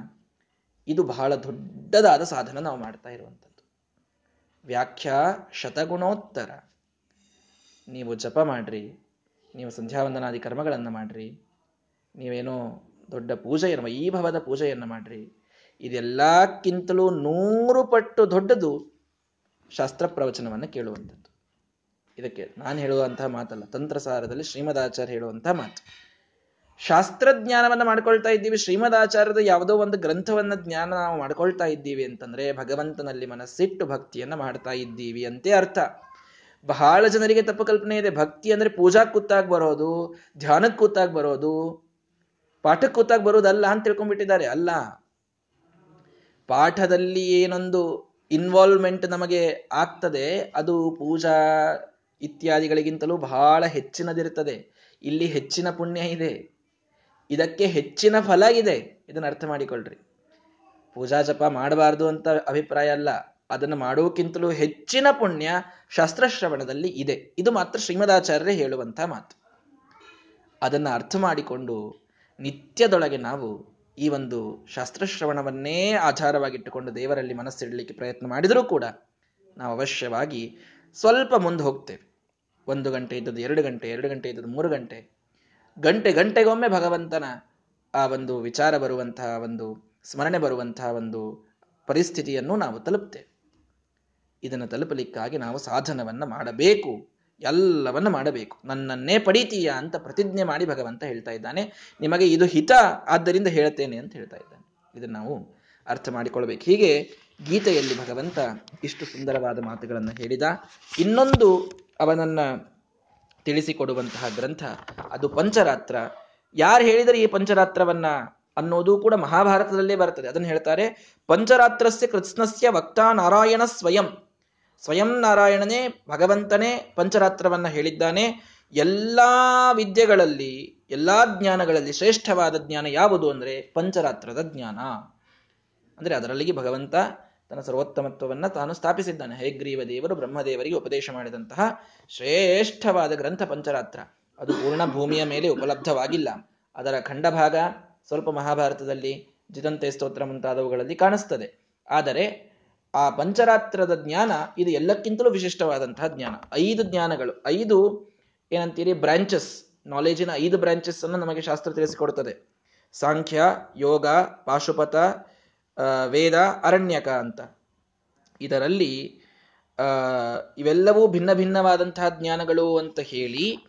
ಇದು ಬಹಳ ದೊಡ್ಡದಾದ ಸಾಧನ ನಾವು ಮಾಡ್ತಾ ಇರುವಂಥದ್ದು. ವ್ಯಾಖ್ಯಾ ಶತಗುಣೋತ್ತರ. ನೀವು ಜಪ ಮಾಡ್ರಿ, ನೀವು ಸಂಧ್ಯಾವಂದನಾದಿ ಕರ್ಮಗಳನ್ನು ಮಾಡ್ರಿ, ನೀವೇನೋ ದೊಡ್ಡ ಪೂಜೆಯನ್ನು ವೈಭವದ ಪೂಜೆಯನ್ನು ಮಾಡ್ರಿ, ಇದೆಲ್ಲಕ್ಕಿಂತಲೂ ನೂರು ಪಟ್ಟು ದೊಡ್ಡದು ಶಾಸ್ತ್ರ ಪ್ರವಚನವನ್ನು ಕೇಳುವಂಥದ್ದು. ಇದಕ್ಕೆ ನಾನು ಹೇಳುವಂತಹ ಮಾತಲ್ಲ, ತಂತ್ರಸಾರದಲ್ಲಿ ಶ್ರೀಮದಾಚಾರ್ಯ ಹೇಳುವಂತಹ ಮಾತು. ಶಾಸ್ತ್ರಜ್ಞಾನವನ್ನ ಮಾಡ್ಕೊಳ್ತಾ ಇದ್ದೀವಿ. ಶ್ರೀಮದಾಚಾರ್ಯದ ಯಾವುದೋ ಒಂದು ಗ್ರಂಥವನ್ನ ಜ್ಞಾನ ನಾವು ಮಾಡ್ಕೊಳ್ತಾ ಇದ್ದೀವಿ ಅಂತಂದ್ರೆ ಭಗವಂತನಲ್ಲಿ ಮನಸ್ಸಿಟ್ಟು ಭಕ್ತಿಯನ್ನ ಮಾಡ್ತಾ ಇದ್ದೀವಿ ಅಂತೇ ಅರ್ಥ. ಬಹಳ ಜನರಿಗೆ ತಪ್ಪು ಕಲ್ಪನೆ ಇದೆ. ಭಕ್ತಿ ಅಂದ್ರೆ ಪೂಜಾ ಕೂತಾಗ ಬರೋದು ಧ್ಯಾನಕ್ಕೆ ಕೂತಾಗ ಬರೋದು ಪಾಠಕ್ಕೆ ಕೂತಾಗ ಬರೋದಲ್ಲ ಅಂತ ತಿಳ್ಕೊಂಡ್ಬಿಟ್ಟಿದ್ದಾರೆ. ಅಲ್ಲ, ಪಾಠದಲ್ಲಿ ಏನೊಂದು ಇನ್ವಾಲ್ವ್ಮೆಂಟ್ ನಮಗೆ ಆಗ್ತದೆ. ಅದು ಪೂಜಾ ಇತ್ಯಾದಿಗಳಿಗಿಂತಲೂ ಬಹಳ ಹೆಚ್ಚಿನದಿರುತ್ತದೆ. ಇಲ್ಲಿ ಹೆಚ್ಚಿನ ಪುಣ್ಯ ಇದೆ. ಇದಕ್ಕೆ ಹೆಚ್ಚಿನ ಫಲ ಇದೆ ಇದನ್ನ ಅರ್ಥ ಮಾಡಿಕೊಳ್ಳ್ರಿ ಪೂಜಾ ಜಪ ಮಾಡಬಾರ್ದು ಅಂತ ಅಭಿಪ್ರಾಯ ಅಲ್ಲ. ಅದನ್ನು ಮಾಡೋಕ್ಕಿಂತಲೂ ಹೆಚ್ಚಿನ ಪುಣ್ಯ ಶಾಸ್ತ್ರಶ್ರವಣದಲ್ಲಿ ಇದೆ. ಇದು ಮಾತ್ರ ಶ್ರೀಮದಾಚಾರ್ಯರೇ ಹೇಳುವಂತಹ ಮಾತು. ಅದನ್ನು ಅರ್ಥ ಮಾಡಿಕೊಂಡು ನಿತ್ಯದೊಳಗೆ ನಾವು ಈ ಒಂದು ಶಾಸ್ತ್ರಶ್ರವಣವನ್ನೇ ಆಧಾರವಾಗಿಟ್ಟುಕೊಂಡು ದೇವರಲ್ಲಿ ಮನಸ್ಸಿಡಲಿಕ್ಕೆ ಪ್ರಯತ್ನ ಮಾಡಿದರೂ ಕೂಡ ನಾವು ಅವಶ್ಯವಾಗಿ ಸ್ವಲ್ಪ ಮುಂದೆ ಹೋಗ್ತೇವೆ. ಒಂದು ಗಂಟೆ ಇದ್ದದ್ದು ಎರಡು ಗಂಟೆ ಎರಡು ಗಂಟೆ ಇದ್ದದ್ದು ಮೂರು ಗಂಟೆ. ಗಂಟೆ ಗಂಟೆಗೊಮ್ಮೆ ಭಗವಂತನ ಆ ಒಂದು ವಿಚಾರ ಬರುವಂತಹ ಒಂದು ಸ್ಮರಣೆ ಬರುವಂತಹ ಒಂದು ಪರಿಸ್ಥಿತಿಯನ್ನು ನಾವು ತಲುಪ್ತೇವೆ. ಇದನ್ನು ತಲುಪಲಿಕ್ಕಾಗಿ ನಾವು ಸಾಧನವನ್ನ ಮಾಡಬೇಕು, ಎಲ್ಲವನ್ನ ಮಾಡಬೇಕು. ನನ್ನನ್ನೇ ಪಡೀತೀಯ ಅಂತ ಪ್ರತಿಜ್ಞೆ ಮಾಡಿ ಭಗವಂತ ಹೇಳ್ತಾ ಇದ್ದಾನೆ. ನಿಮಗೆ ಇದು ಹಿತ, ಆದ್ದರಿಂದ ಹೇಳ್ತೇನೆ ಅಂತ ಹೇಳ್ತಾ ಇದ್ದಾನೆ. ಇದನ್ನು ನಾವು ಅರ್ಥ ಮಾಡಿಕೊಳ್ಬೇಕು. ಹೀಗೆ ಗೀತೆಯಲ್ಲಿ ಭಗವಂತ ಇಷ್ಟು ಸುಂದರವಾದ ಮಾತುಗಳನ್ನು ಹೇಳಿದ. ಇನ್ನೊಂದು ಅವನನ್ನ ತಿಳಿಸಿಕೊಡುವಂತಹ ಗ್ರಂಥ. ಅದು ಪಂಚರಾತ್ರ. ಯಾರು ಹೇಳಿದರೆ ಈ ಪಂಚರಾತ್ರವನ್ನ ಅನ್ನೋದು ಕೂಡ ಮಹಾಭಾರತದಲ್ಲೇ ಬರ್ತದೆ. ಅದನ್ನು ಹೇಳ್ತಾರೆ, ಪಂಚರಾತ್ರಸ್ಯ ಕೃಷ್ಣಸ್ಯ ವಕ್ತಾ ನಾರಾಯಣ ಸ್ವಯಂ. ಸ್ವಯಂ ನಾರಾಯಣನೇ, ಭಗವಂತನೇ ಪಂಚರಾತ್ರವನ್ನ ಹೇಳಿದ್ದಾನೆ. ಎಲ್ಲಾ ವಿದ್ಯೆಗಳಲ್ಲಿ, ಎಲ್ಲಾ ಜ್ಞಾನಗಳಲ್ಲಿ ಶ್ರೇಷ್ಠವಾದ ಜ್ಞಾನ ಯಾವುದು ಅಂದ್ರೆ ಪಂಚರಾತ್ರದ ಜ್ಞಾನ. ಅಂದ್ರೆ ಅದರಲ್ಲಿಗೆ ಭಗವಂತ ತನ್ನ ಸರ್ವೋತ್ತಮತ್ವವನ್ನು ತಾನು ಸ್ಥಾಪಿಸಿದ್ದಾನೆ. ಹೇಗ್ರೀವ ದೇವರು ಬ್ರಹ್ಮದೇವರಿಗೆ ಉಪದೇಶ ಮಾಡಿದಂತಹ ಶ್ರೇಷ್ಠವಾದ ಗ್ರಂಥ ಪಂಚರಾತ್ರ. ಅದು ಪೂರ್ಣ ಭೂಮಿಯ ಮೇಲೆ ಉಪಲಬ್ಧವಾಗಿಲ್ಲ. ಅದರ ಖಂಡಭಾಗ ಸ್ವಲ್ಪ ಮಹಾಭಾರತದಲ್ಲಿ ಜಿತಂತೆ ಸ್ತೋತ್ರ ಮುಂತಾದವುಗಳಲ್ಲಿ ಕಾಣಿಸ್ತದೆ. ಆದರೆ ಆ ಪಂಚರಾತ್ರದ ಜ್ಞಾನ ಇದು ಎಲ್ಲಕ್ಕಿಂತಲೂ ವಿಶಿಷ್ಟವಾದಂತಹ ಜ್ಞಾನ. ಐದು ಜ್ಞಾನಗಳು, ಐದು ಏನಂತೀರಿ ಬ್ರಾಂಚಸ್ ನಾಲೆಜಿನ ಐದು ಬ್ರಾಂಚಸ್ ಅನ್ನು ನಮಗೆ ಶಾಸ್ತ್ರ ತಿಳಿಸಿಕೊಡುತ್ತದೆ ಸಾಂಖ್ಯ, ಯೋಗ, ಪಾಶುಪತ ವೇದ, ಅರಣ್ಯಕ ಅಂತ. ಇದರಲ್ಲಿ ಇವೆಲ್ಲವೂ ಭಿನ್ನ ಭಿನ್ನವಾದಂತಹ ಜ್ಞಾನಗಳು ಅಂತ ಹೇಳಿ,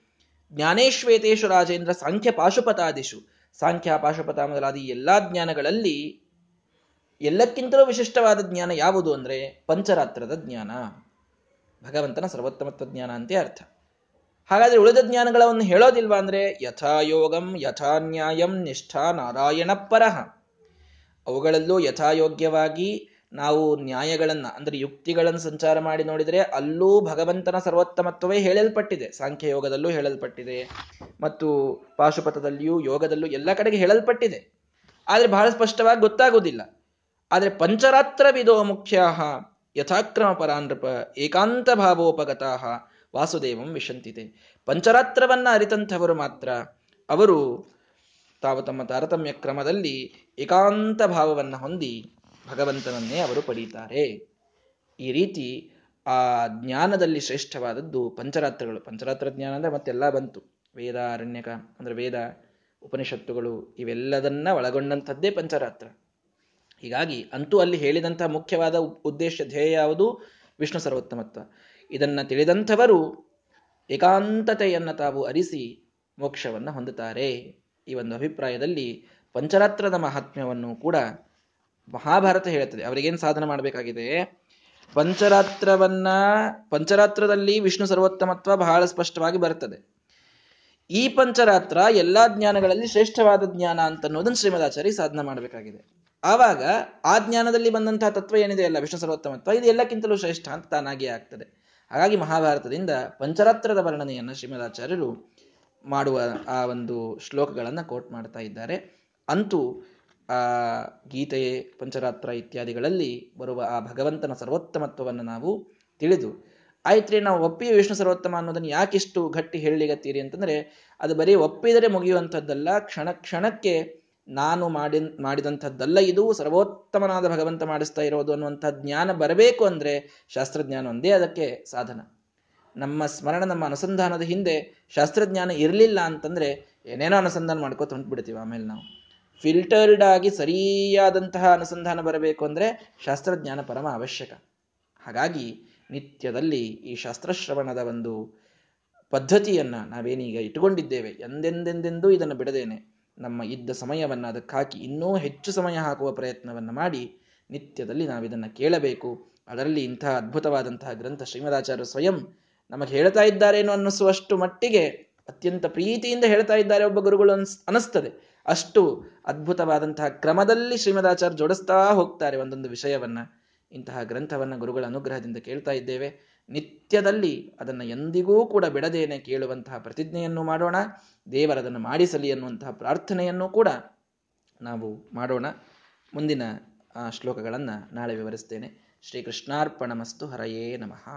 ಜ್ಞಾನೇಶ್ವೇತೇಶು ರಾಜೇಂದ್ರ ಸಾಂಖ್ಯ ಪಾಶುಪತಾದಿಶು ಸಾಂಖ್ಯ, ಪಾಶುಪತ ಮೊದಲಾದ ಎಲ್ಲಾ ಜ್ಞಾನಗಳಲ್ಲಿ ಎಲ್ಲಕ್ಕಿಂತಲೂ ವಿಶಿಷ್ಟವಾದ ಜ್ಞಾನ ಯಾವುದು ಅಂದ್ರೆ ಪಂಚರಾತ್ರದ ಜ್ಞಾನ. ಭಗವಂತನ ಸರ್ವೋತ್ತಮತ್ವ ಜ್ಞಾನ ಅಂತೆ ಅರ್ಥ. ಹಾಗಾದ್ರೆ ಉಳಿದ ಜ್ಞಾನಗಳನ್ನು ಹೇಳೋದಿಲ್ವಾ ಅಂದ್ರೆ ಯಥಾ ಯೋಗಂ ಯಥಾ ನ್ಯಾಯಂ ನಿಷ್ಠಾ ನಾರಾಯಣ ಪರಹ ಅವುಗಳಲ್ಲೂ ಯಥಾಯೋಗ್ಯವಾಗಿ ನಾವು ನ್ಯಾಯಗಳನ್ನ, ಅಂದ್ರೆ ಯುಕ್ತಿಗಳನ್ನು ಸಂಚಾರ ಮಾಡಿ ನೋಡಿದರೆ ಅಲ್ಲೂ ಭಗವಂತನ ಸರ್ವೋತ್ತಮತ್ವವೇ ಹೇಳಲ್ಪಟ್ಟಿದೆ. ಸಾಂಖ್ಯ ಯೋಗದಲ್ಲೂ ಹೇಳಲ್ಪಟ್ಟಿದೆ. ಮತ್ತು ಪಾಶುಪಥದಲ್ಲಿಯೂ ಯೋಗದಲ್ಲೂ ಎಲ್ಲ ಕಡೆಗೆ ಹೇಳಲ್ಪಟ್ಟಿದೆ. ಆದರೆ ಬಹಳ ಸ್ಪಷ್ಟವಾಗಿ ಗೊತ್ತಾಗುವುದಿಲ್ಲ. ಆದರೆ ಪಂಚರಾತ್ರ ವಿಧೋ ಮುಖ್ಯ ಯಥಾಕ್ರಮ ಪರಾನೃಪ ಏಕಾಂತ ಭಾವೋಪಗತಾಹ ವಾಸುದೇವಂ ವಿಶಂತಿದೆ ಪಂಚರಾತ್ರವನ್ನ ಅರಿತಂಥವರು ಮಾತ್ರ. ಅವರು ತಾವು ತಮ್ಮ ತಾರತಮ್ಯ ಕ್ರಮದಲ್ಲಿ ಏಕಾಂತ ಭಾವವನ್ನು ಹೊಂದಿ ಭಗವಂತನನ್ನೇ ಅವರು ಪಡೀತಾರೆ. ಈ ರೀತಿ ಆ ಜ್ಞಾನದಲ್ಲಿ ಶ್ರೇಷ್ಠವಾದದ್ದು ಪಂಚರಾತ್ರಗಳು. ಪಂಚರಾತ್ರ ಜ್ಞಾನ ಅಂದ್ರೆ ಮತ್ತೆಲ್ಲ ಬಂತು. ವೇದ, ಅರಣ್ಯಕ ಅಂದ್ರೆ ವೇದ, ಉಪನಿಷತ್ತುಗಳು ಇವೆಲ್ಲದನ್ನ ಒಳಗೊಂಡಂಥದ್ದೇ ಪಂಚರಾತ್ರ. ಹೀಗಾಗಿ ಅಂತೂ ಅಲ್ಲಿ ಹೇಳಿದಂತಹ ಮುಖ್ಯವಾದ ಉದ್ದೇಶ, ಧ್ಯೇಯ ಯಾವುದು? ವಿಷ್ಣು ಸರ್ವೋತ್ತಮತ್ವ. ಇದನ್ನು ತಿಳಿದಂಥವರು ಏಕಾಂತತೆಯನ್ನು ತಾವು ಅರಿಸಿ ಮೋಕ್ಷವನ್ನು ಹೊಂದುತ್ತಾರೆ. ಈ ಒಂದು ಅಭಿಪ್ರಾಯದಲ್ಲಿ ಪಂಚರಾತ್ರದ ಮಹಾತ್ಮ್ಯವನ್ನು ಕೂಡ ಮಹಾಭಾರತ ಹೇಳುತ್ತದೆ. ಅವರಿಗೇನು ಸಾಧನ ಮಾಡಬೇಕಾಗಿದೆ? ಪಂಚರಾತ್ರವನ್ನ, ಪಂಚರಾತ್ರದಲ್ಲಿ ವಿಷ್ಣು ಸರ್ವೋತ್ತಮತ್ವ ಬಹಳ ಸ್ಪಷ್ಟವಾಗಿ ಬರುತ್ತದೆ ಈ ಪಂಚರಾತ್ರ ಎಲ್ಲಾ ಜ್ಞಾನಗಳಲ್ಲಿ ಶ್ರೇಷ್ಠವಾದ ಜ್ಞಾನ ಅಂತ ಅನ್ನೋದನ್ನು ಶ್ರೀಮದಾಚಾರ್ಯ ಸಾಧನ ಮಾಡಬೇಕಾಗಿದೆ. ಆವಾಗ ಆ ಜ್ಞಾನದಲ್ಲಿ ಬಂದಂತಹ ತತ್ವ ಏನಿದೆ? ಅಲ್ಲ ವಿಷ್ಣು ಸರ್ವೋತ್ತಮತ್ವ, ಇದು ಎಲ್ಲಕ್ಕಿಂತಲೂ ಶ್ರೇಷ್ಠ ಅಂತ ತಾನಾಗಿಯೇ ಆಗ್ತದೆ. ಹಾಗಾಗಿ ಮಹಾಭಾರತದಿಂದ ಪಂಚರಾತ್ರದ ವರ್ಣನೆಯನ್ನು ಶ್ರೀಮದಾಚಾರ್ಯರು ಮಾಡುವ ಆ ಒಂದು ಶ್ಲೋಕಗಳನ್ನು ಕೋಟ್ ಮಾಡ್ತಾ ಇದ್ದಾರೆ. ಅಂತೂ, ಆ, ಗೀತೆ, ಪಂಚರಾತ್ರ ಇತ್ಯಾದಿಗಳಲ್ಲಿ ಬರುವ ಆ ಭಗವಂತನ ಸರ್ವೋತ್ತಮತ್ವವನ್ನು ನಾವು ತಿಳಿದು, ಆಯ್ತ್ರಿ, ನಾವು ಒಪ್ಪಿ ವಿಷ್ಣು ಸರ್ವೋತ್ತಮ ಅನ್ನೋದನ್ನು ಯಾಕಿಷ್ಟು ಗಟ್ಟಿ ಹೇಳಲಿಗತ್ತೀರಿ ಅಂತಂದರೆ, ಅದು ಬರೀ ಒಪ್ಪಿದರೆ ಮುಗಿಯುವಂಥದ್ದಲ್ಲ, ಕ್ಷಣ ಕ್ಷಣಕ್ಕೆ ನಾನು ಮಾಡಿ ಮಾಡಿದಂಥದ್ದಲ್ಲ, ಇದು ಸರ್ವೋತ್ತಮನಾದ ಭಗವಂತ ಮಾಡಿಸ್ತಾ ಇರೋದು ಅನ್ನುವಂಥ ಜ್ಞಾನ ಬರಬೇಕು ಅಂದರೆ ಶಾಸ್ತ್ರಜ್ಞಾನ ಒಂದೇ ಅದಕ್ಕೆ ಸಾಧನ. ನಮ್ಮ ಸ್ಮರಣ, ನಮ್ಮ ಅನುಸಂಧಾನದ ಹಿಂದೆ ಶಾಸ್ತ್ರಜ್ಞಾನ ಇರಲಿಲ್ಲ ಅಂತಂದ್ರೆ ಏನೇನೋ ಅನುಸಂಧಾನ ಮಾಡ್ಕೋತ ಹೊಂಟ್ಬಿಡ್ತೀವಿ ಆಮೇಲೆ ನಾವು. ಫಿಲ್ಟರ್ಡ್ ಆಗಿ ಸರಿಯಾದಂತಹ ಅನುಸಂಧಾನ ಬರಬೇಕು ಅಂದ್ರೆ ಶಾಸ್ತ್ರಜ್ಞಾನ ಪರಮ ಅವಶ್ಯಕ. ಹಾಗಾಗಿ ನಿತ್ಯದಲ್ಲಿ ಈ ಶಾಸ್ತ್ರಶ್ರವಣದ ಒಂದು ಪದ್ಧತಿಯನ್ನ ನಾವೇನೀಗ ಇಟ್ಟುಕೊಂಡಿದ್ದೇವೆ. ಎಂದೆಂದೆಂದೆಂದೂ ಇದನ್ನು ಬಿಡದೇನೆ ನಮ್ಮ ಇದ್ದ ಸಮಯವನ್ನು ಅದಕ್ಕೆ ಹಾಕಿ ಇನ್ನೂ ಹೆಚ್ಚು ಸಮಯ ಹಾಕುವ ಪ್ರಯತ್ನವನ್ನು ಮಾಡಿ ನಿತ್ಯದಲ್ಲಿ ನಾವಿದನ್ನು ಕೇಳಬೇಕು. ಅದರಲ್ಲಿ ಇಂತಹ ಅದ್ಭುತವಾದಂತಹ ಗ್ರಂಥ ಶ್ರೀಮದಾಚಾರ್ಯ ಸ್ವಯಂ ನಮಗೆ ಹೇಳ್ತಾ ಇದ್ದಾರೇನೋ ಅನ್ನಿಸುವಷ್ಟು ಮಟ್ಟಿಗೆ ಅತ್ಯಂತ ಪ್ರೀತಿಯಿಂದ ಹೇಳ್ತಾ ಇದ್ದಾರೆ ಒಬ್ಬ ಗುರುಗಳು ಅನ್ಸ್ ಅನಿಸ್ತದೆ ಅಷ್ಟು ಅದ್ಭುತವಾದಂತಹ ಕ್ರಮದಲ್ಲಿ ಶ್ರೀಮದಾಚಾರ್ಯ ಜೋಡಿಸ್ತಾ ಹೋಗ್ತಾರೆ ಒಂದೊಂದು ವಿಷಯವನ್ನ. ಇಂತಹ ಗ್ರಂಥವನ್ನ ಗುರುಗಳ ಅನುಗ್ರಹದಿಂದ ಕೇಳ್ತಾ ಇದ್ದೇವೆ. ನಿತ್ಯದಲ್ಲಿ ಅದನ್ನು ಎಂದಿಗೂ ಕೂಡ ಬಿಡದೇನೆ ಕೇಳುವಂತಹ ಪ್ರತಿಜ್ಞೆಯನ್ನು ಮಾಡೋಣ. ದೇವರದನ್ನು ಮಾಡಿಸಲಿ ಅನ್ನುವಂತಹ ಪ್ರಾರ್ಥನೆಯನ್ನು ಕೂಡ ನಾವು ಮಾಡೋಣ. ಮುಂದಿನ ಶ್ಲೋಕಗಳನ್ನು ನಾಳೆ ವಿವರಿಸ್ತೇನೆ. ಶ್ರೀಕೃಷ್ಣಾರ್ಪಣಮಸ್ತು ಹರಯೇ ನಮಃ.